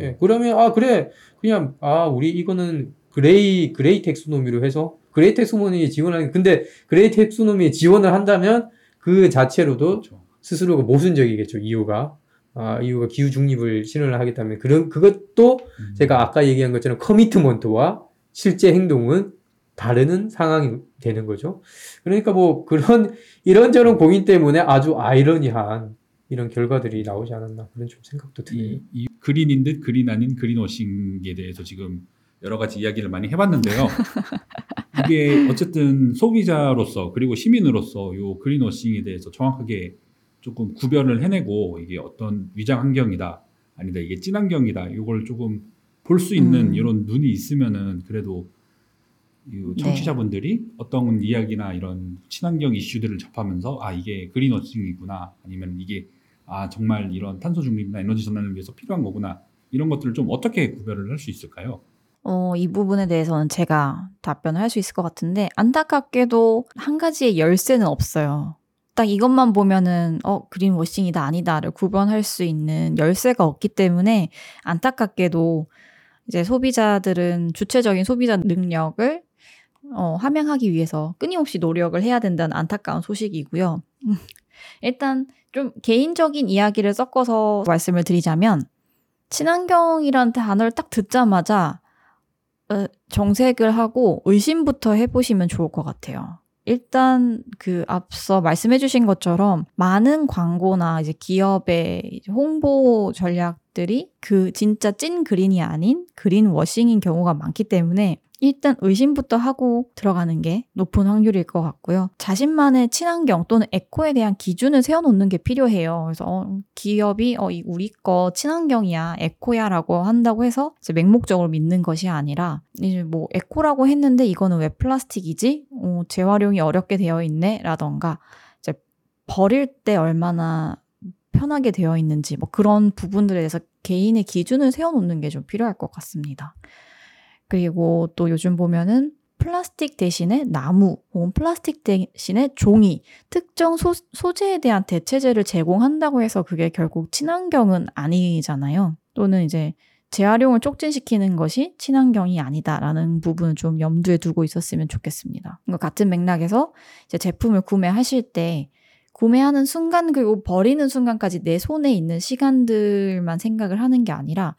[SPEAKER 3] 예, 그러면 아 그래 그냥 아 우리 이거는 gray gray taxonomy로 해서 gray taxonomy 지원하는 근데 gray taxonomy 지원을 한다면 그 자체로도
[SPEAKER 1] 그렇죠.
[SPEAKER 3] 스스로가 모순적이겠죠 이유가 아 이유가 기후 중립을 실현을 하겠다면 그런 그것도
[SPEAKER 1] 음.
[SPEAKER 3] 제가 아까 얘기한 것처럼 commitment와 실제 행동은 다르는 상황이 되는 거죠. 그러니까 뭐 그런 이런저런 고민 때문에 아주 아이러니한 이런 결과들이 나오지 않았나 그런 좀 생각도 드네요.
[SPEAKER 1] 이, 이 그린인 듯 그린 아닌 그린워싱에 대해서 지금 여러 가지 이야기를 많이 해봤는데요. 이게 어쨌든 소비자로서 그리고 시민으로서 요 그린워싱에 대해서 정확하게 조금 구별을 해내고 이게 어떤 위장 환경이다 아니다 이게 친환경이다 이걸 조금 볼 수 있는
[SPEAKER 4] 음.
[SPEAKER 1] 이런 눈이 있으면은 그래도 이
[SPEAKER 4] 네.
[SPEAKER 1] 청취자분들이 어떤 이야기나 이런 친환경 이슈들을 접하면서 아 이게 그린워싱이구나 아니면 이게 아 정말 이런 탄소 중립이나 에너지 전환을 위해서 필요한 거구나 이런 것들을 좀 어떻게 구별을 할 수 있을까요?
[SPEAKER 4] 어, 이 부분에 대해서는 제가 답변을 할 수 있을 것 같은데, 안타깝게도 한 가지의 열쇠는 없어요. 딱 이것만 보면은, 어, 그린워싱이다, 아니다를 구분할 수 있는 열쇠가 없기 때문에, 안타깝게도 이제 소비자들은 주체적인 소비자 능력을 어, 함양하기 위해서 끊임없이 노력을 해야 된다는 안타까운 소식이고요. 음, 일단 좀 개인적인 이야기를 섞어서 말씀을 드리자면, 친환경이라는 단어를 딱 듣자마자 어, 정색을 하고 의심부터 해보시면 좋을 것 같아요. 일단 그 앞서 말씀해주신 것처럼 많은 광고나 이제 기업의 홍보 전략들이 그 진짜 찐 그린이 아닌 그린 워싱인 경우가 많기 때문에 일단 의심부터 하고 들어가는 게 높은 확률일 것 같고요. 자신만의 친환경 또는 에코에 대한 기준을 세워놓는 게 필요해요. 그래서 어, 기업이 어, 이 우리 거 친환경이야, eco야라고 한다고 해서 맹목적으로 믿는 것이 아니라 이제 뭐 eco라고 했는데 이거는 왜 플라스틱이지? 어, 재활용이 어렵게 되어 있네라던가 이제 버릴 때 얼마나 편하게 되어 있는지 뭐 그런 부분들에 대해서 개인의 기준을 세워놓는 게 좀 필요할 것 같습니다. 그리고 또 요즘 보면은 플라스틱 대신에 나무 혹은 플라스틱 대신에 종이 특정 소, 소재에 대한 대체제를 제공한다고 해서 그게 결국 친환경은 아니잖아요. 또는 이제 재활용을 촉진시키는 것이 친환경이 아니다라는 부분을 좀 염두에 두고 있었으면 좋겠습니다. 같은 맥락에서 이제 제품을 구매하실 때 구매하는 순간 그리고 버리는 순간까지 내 손에 있는 시간들만 생각을 하는 게 아니라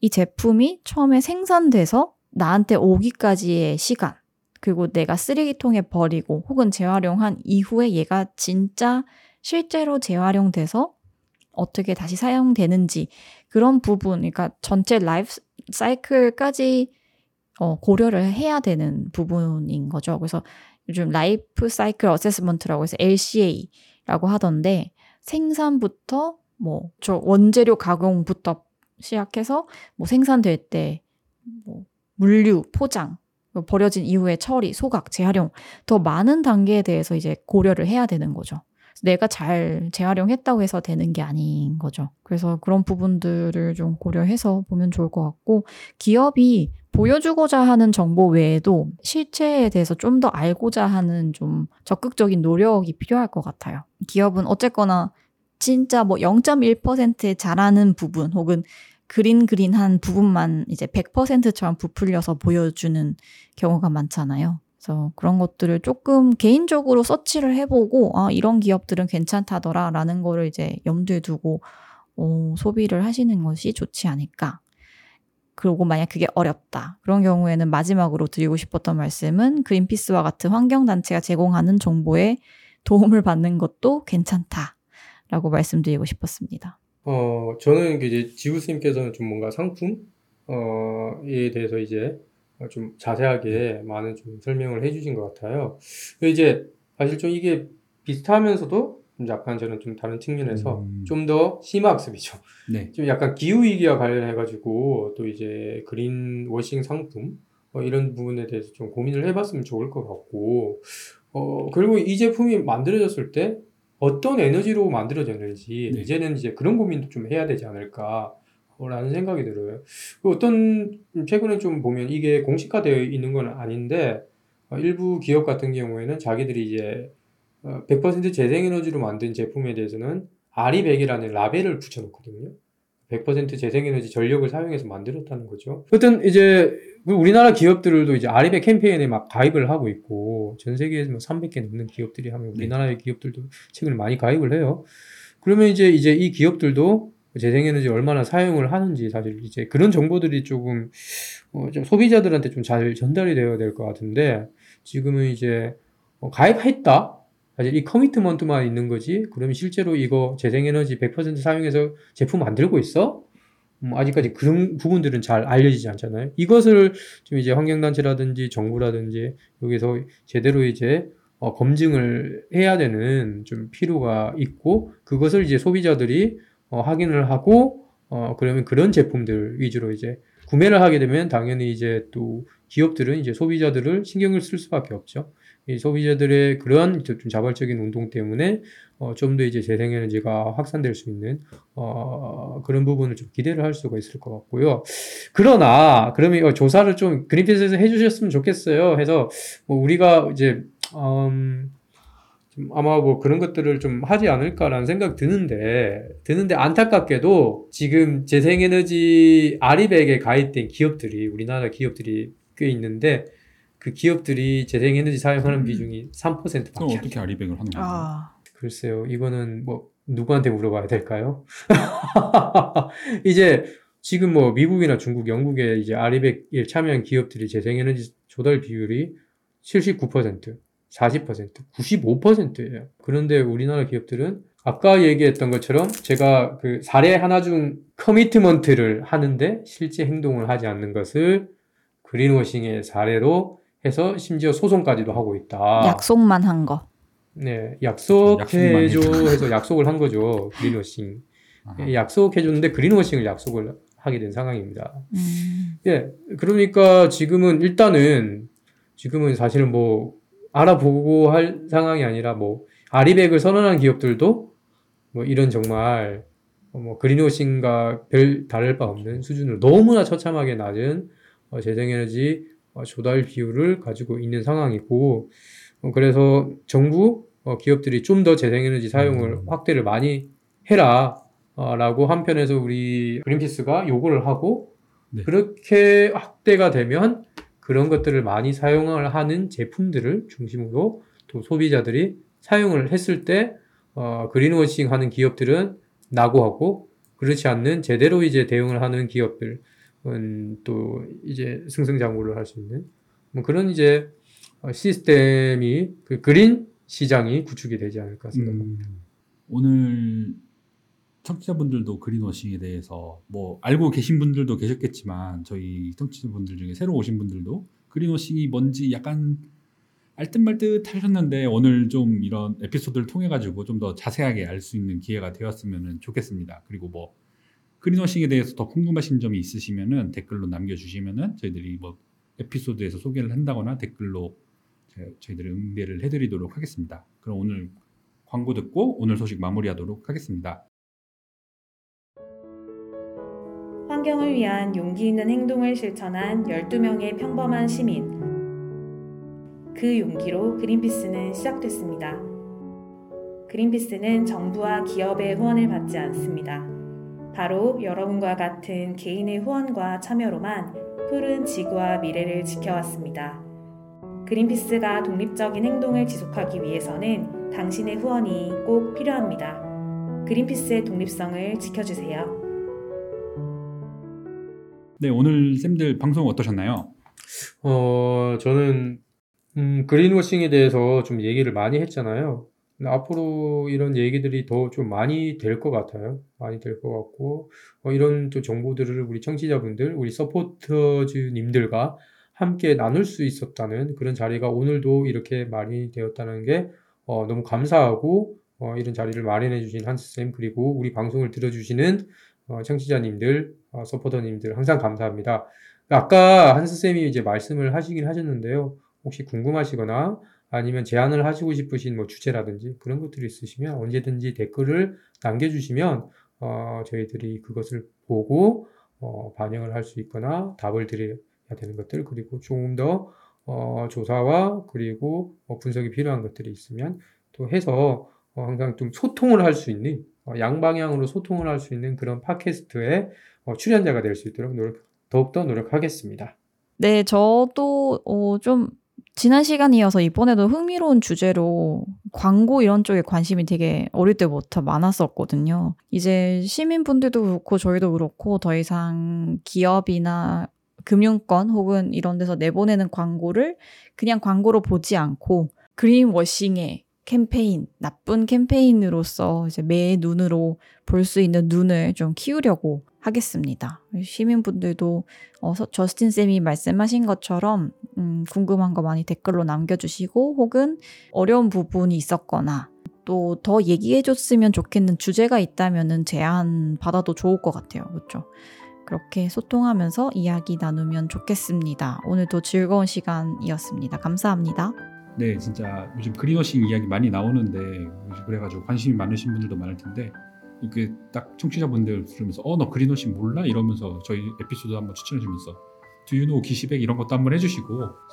[SPEAKER 4] 이 제품이 처음에 생산돼서 나한테 오기까지의 시간, 그리고 내가 쓰레기통에 버리고 혹은 재활용한 이후에 얘가 진짜 실제로 재활용돼서 어떻게 다시 사용되는지 그런 부분, 그러니까 전체 라이프 사이클까지 어, 고려를 해야 되는 부분인 거죠. 그래서 요즘 life cycle assessment라고 해서 LCA라고 하던데 생산부터 뭐 저 원재료 가공부터 시작해서 뭐 생산될 때 뭐 물류, 포장, 뭐 버려진 이후의 처리, 소각, 재활용 더 많은 단계에 대해서 이제 고려를 해야 되는 거죠. 내가 잘 재활용했다고 해서 되는 게 아닌 거죠. 그래서 그런 부분들을 좀 고려해서 보면 좋을 것 같고 기업이 보여주고자 하는 정보 외에도 실체에 대해서 좀 더 알고자 하는 좀 적극적인 노력이 필요할 것 같아요. 기업은 어쨌거나 진짜 뭐 0.1%에 잘하는 부분 혹은 그린 그린한 부분만 이제 100%처럼 부풀려서 보여주는 경우가 많잖아요. 그래서 그런 것들을 조금 개인적으로 서치를 해보고 아 이런 기업들은 괜찮다더라라는 거를 이제 염두에 두고 어, 소비를 하시는 것이 좋지 않을까. 그리고 만약 그게 어렵다. 그런 경우에는 마지막으로 드리고 싶었던 말씀은 그린피스와 같은 환경단체가 제공하는 정보에 도움을 받는 것도 괜찮다 라고 말씀드리고 싶었습니다.
[SPEAKER 3] 어, 저는 그 이제 지우 스님께서는 좀 뭔가 상품, 어, 에 대해서 이제 좀 자세하게 많은 좀 설명을 해주신 것 같아요. 그 이제 사실 좀 이게 비슷하면서도 좀 약간 저는 좀 다른 측면에서
[SPEAKER 1] 음.
[SPEAKER 3] 좀더 심화학습이죠.
[SPEAKER 1] 네.
[SPEAKER 3] 좀 약간 기후 위기와 관련해가지고 또 이제 그린 워싱 상품 어, 이런 부분에 대해서 좀 고민을 해봤으면 좋을 것 같고 어 그리고 이 제품이 만들어졌을 때 어떤 에너지로 만들어졌는지
[SPEAKER 1] 네.
[SPEAKER 3] 이제는 이제 그런 고민도 좀 해야 되지 않을까. 라는 생각이 들어요. 그 어떤 최근에 좀 보면 이게 공식화되어 있는 건 아닌데 어, 일부 기업 같은 경우에는 자기들이 이제 어, 100% 재생에너지로 만든 제품에 대해서는 아리백이라는 라벨을 붙여놓거든요. 100% 재생에너지 전력을 사용해서 만들었다는 거죠. 어떤 이제 그 우리나라 기업들도 이제 아리백 캠페인에 막 가입을 하고 있고 전 세계에서 뭐 300개 넘는 기업들이 하면 우리나라의 기업들도 최근에 많이 가입을 해요. 그러면 이제 이제 이 기업들도 재생에너지 얼마나 사용을 하는지 사실 이제 그런 정보들이 조금 어, 좀 소비자들한테 좀 잘 전달이 되어야 될 것 같은데 지금은 이제 어, 가입했다. 사실 이 커미트먼트만 있는 거지. 그러면 실제로 이거 재생에너지 100% 사용해서 제품 만들고 있어? 음, 아직까지 그런 부분들은 잘 알려지지 않잖아요. 이것을 좀 이제 환경단체라든지 정부라든지 여기서 제대로 이제 어, 검증을 해야 되는 좀 필요가 있고 그것을 이제 소비자들이 어, 확인을 하고 어, 그러면 그런 제품들 위주로 이제 구매를 하게 되면 당연히 이제 또 기업들은 이제 소비자들을 신경을 쓸 수밖에 없죠. 이 소비자들의 그러한 좀 자발적인 운동 때문에 어, 좀 더 이제 재생에너지가 확산될 수 있는 어, 그런 부분을 좀 기대를 할 수가 있을 것 같고요. 그러나 그러면 이 조사를 좀 그린피스에서 해주셨으면 좋겠어요. 해서 뭐 우리가 이제 음, 좀 아마 뭐 그런 것들을 좀 하지 않을까라는 생각 드는데 드는데 안타깝게도 지금 재생에너지 아리백에 가입된 기업들이 우리나라 기업들이 꽤 있는데 그 기업들이 재생에너지 사용하는 비중이 3%밖에
[SPEAKER 1] 그럼
[SPEAKER 3] 안
[SPEAKER 1] 어떻게 아리백을 하는 거예요?
[SPEAKER 4] 아,
[SPEAKER 3] 글쎄요, 이거는 뭐 누구한테 물어봐야 될까요? 이제 지금 뭐 미국이나 중국, 영국에 이제 아리백에 참여한 기업들이 재생에너지 조달 비율이 79%, 40%, 95%예요. 그런데 우리나라 기업들은 아까 얘기했던 것처럼 제가 그 사례 하나 중 커미트먼트를 하는데 실제 행동을 하지 않는 것을 그린워싱의 사례로 해서 심지어 소송까지도 하고 있다.
[SPEAKER 4] 약속만 한 거.
[SPEAKER 3] 네, 약속해줘 해서 약속을 한 거죠. 그린워싱.
[SPEAKER 1] 아하.
[SPEAKER 3] 예, 약속해줬는데 그린워싱을 약속을 하게 된 상황입니다.
[SPEAKER 4] 음,
[SPEAKER 3] 예, 그러니까 지금은 일단은 지금은 사실은 뭐 알아보고 할 상황이 아니라 뭐 아리백을 선언한 기업들도 뭐 이런 정말 뭐 그린워싱과 별 다를 바 없는 수준으로 너무나 처참하게 낮은 어, 재생에너지 어, 조달 비율을 가지고 있는 상황이고 어, 그래서 정부 어, 기업들이 좀 더 재생에너지 사용을
[SPEAKER 1] 음.
[SPEAKER 3] 확대를 많이 해라 어, 라고 한편에서 우리 그린피스가 요구를 하고
[SPEAKER 1] 네.
[SPEAKER 3] 그렇게 확대가 되면 그런 것들을 많이 사용을 하는 제품들을 중심으로 또 소비자들이 사용을 했을 때 어, 그린워싱 하는 기업들은 낙오하고 그렇지 않는 제대로 이제 대응을 하는 기업들은 또 이제 승승장구를 할 수 있는 뭐 그런 이제 어, 시스템이 그 그린 시장이 구축이 되지 않을까 생각합니다.
[SPEAKER 1] 음, 오늘 청취자분들도 그린워싱에 대해서 뭐 알고 계신 분들도 계셨겠지만 저희 청취자분들 중에 새로 오신 분들도 그린워싱이 뭔지 약간 알듯말듯 하셨는데 오늘 좀 이런 에피소드를 통해 가지고 좀 더 자세하게 알 수 있는 기회가 되었으면 좋겠습니다. 그리고 뭐 그린워싱에 대해서 더 궁금하신 점이 있으시면은 댓글로 남겨주시면은 저희들이 뭐 에피소드에서 소개를 한다거나 댓글로 제- 저희들이 응대를 해드리도록 하겠습니다. 그럼 오늘 광고 듣고 오늘 소식 마무리하도록 하겠습니다.
[SPEAKER 2] 환경을 위한 용기 있는 행동을 실천한 12명의 평범한 시민. 그 용기로 그린피스는 시작됐습니다. 그린피스는 정부와 기업의 후원을 받지 않습니다. 바로 여러분과 같은 개인의 후원과 참여로만 푸른 지구와 미래를 지켜왔습니다. 그린피스가 독립적인 행동을 지속하기 위해서는 당신의 후원이 꼭 필요합니다. 그린피스의 독립성을 지켜주세요.
[SPEAKER 1] 네, 오늘 쌤들 방송 어떠셨나요?
[SPEAKER 3] 어, 저는, 음, 그린워싱에 대해서 좀 얘기를 많이 했잖아요. 앞으로 이런 얘기들이 더 좀 많이 될 것 같아요. 많이 될 것 같고, 어, 이런 또 정보들을 우리 청취자분들, 우리 서포터즈님들과 함께 나눌 수 있었다는 그런 자리가 오늘도 이렇게 많이 되었다는 게, 어, 너무 감사하고, 어, 이런 자리를 마련해 주신 한스쌤 그리고 우리 방송을 들어주시는 어, 청취자님들, 어, 서포터님들 항상 감사합니다. 아까 한스쌤이 이제 말씀을 하시긴 하셨는데요. 혹시 궁금하시거나 아니면 제안을 하시고 싶으신 뭐 주제라든지 그런 것들이 있으시면 언제든지 댓글을 남겨주시면 어, 저희들이 그것을 보고 어, 반영을 할 수 있거나 답을 드려야 되는 것들 그리고 조금 더 어, 조사와 그리고 어, 분석이 필요한 것들이 있으면 또 해서 어, 항상 좀 소통을 할 수 있는 어, 양방향으로 소통을 할 수 있는 그런 팟캐스트의 어, 출연자가 될 수 있도록 노력, 더욱더 노력하겠습니다.
[SPEAKER 4] 네, 저도 어, 좀 지난 시간이어서 이번에도 흥미로운 주제로 광고 이런 쪽에 관심이 되게 어릴 때부터 많았었거든요. 이제 시민분들도 그렇고 저희도 그렇고 더 이상 기업이나 금융권 혹은 이런 데서 내보내는 광고를 그냥 광고로 보지 않고 그린워싱의 캠페인, 나쁜 캠페인으로서 이제 매 눈으로 볼 수 있는 눈을 좀 키우려고 하겠습니다. 시민분들도 어, 서- 저스틴 쌤이 말씀하신 것처럼 음, 궁금한 거 많이 댓글로 남겨주시고 혹은 어려운 부분이 있었거나 또 더 얘기해줬으면 좋겠는 주제가 있다면은 제안 받아도 좋을 것 같아요. 그렇죠? 그렇게 소통하면서 이야기 나누면 좋겠습니다. 오늘도 즐거운 시간이었습니다. 감사합니다.
[SPEAKER 1] 네, 진짜 요즘 그린워싱 이야기 많이 나오는데 그래가지고 관심이 많으신 분들도 많을 텐데 이게 딱 청취자분들 들으면서 어 너 그린워싱 몰라 이러면서 저희 에피소드 한번 추천해 주면서 Do you know 기시백 이런 것도 한번 해주시고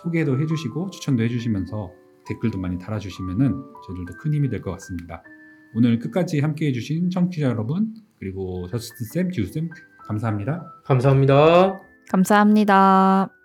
[SPEAKER 1] 소개도 해주시고 추천도 해주시면서 댓글도 많이 달아주시면은 저희들도 큰 힘이 될 것 같습니다. 오늘 끝까지 함께해 주신 청취자 여러분 그리고 저스틴 쌤, 지우 쌤 감사합니다.
[SPEAKER 3] 감사합니다.
[SPEAKER 4] 감사합니다.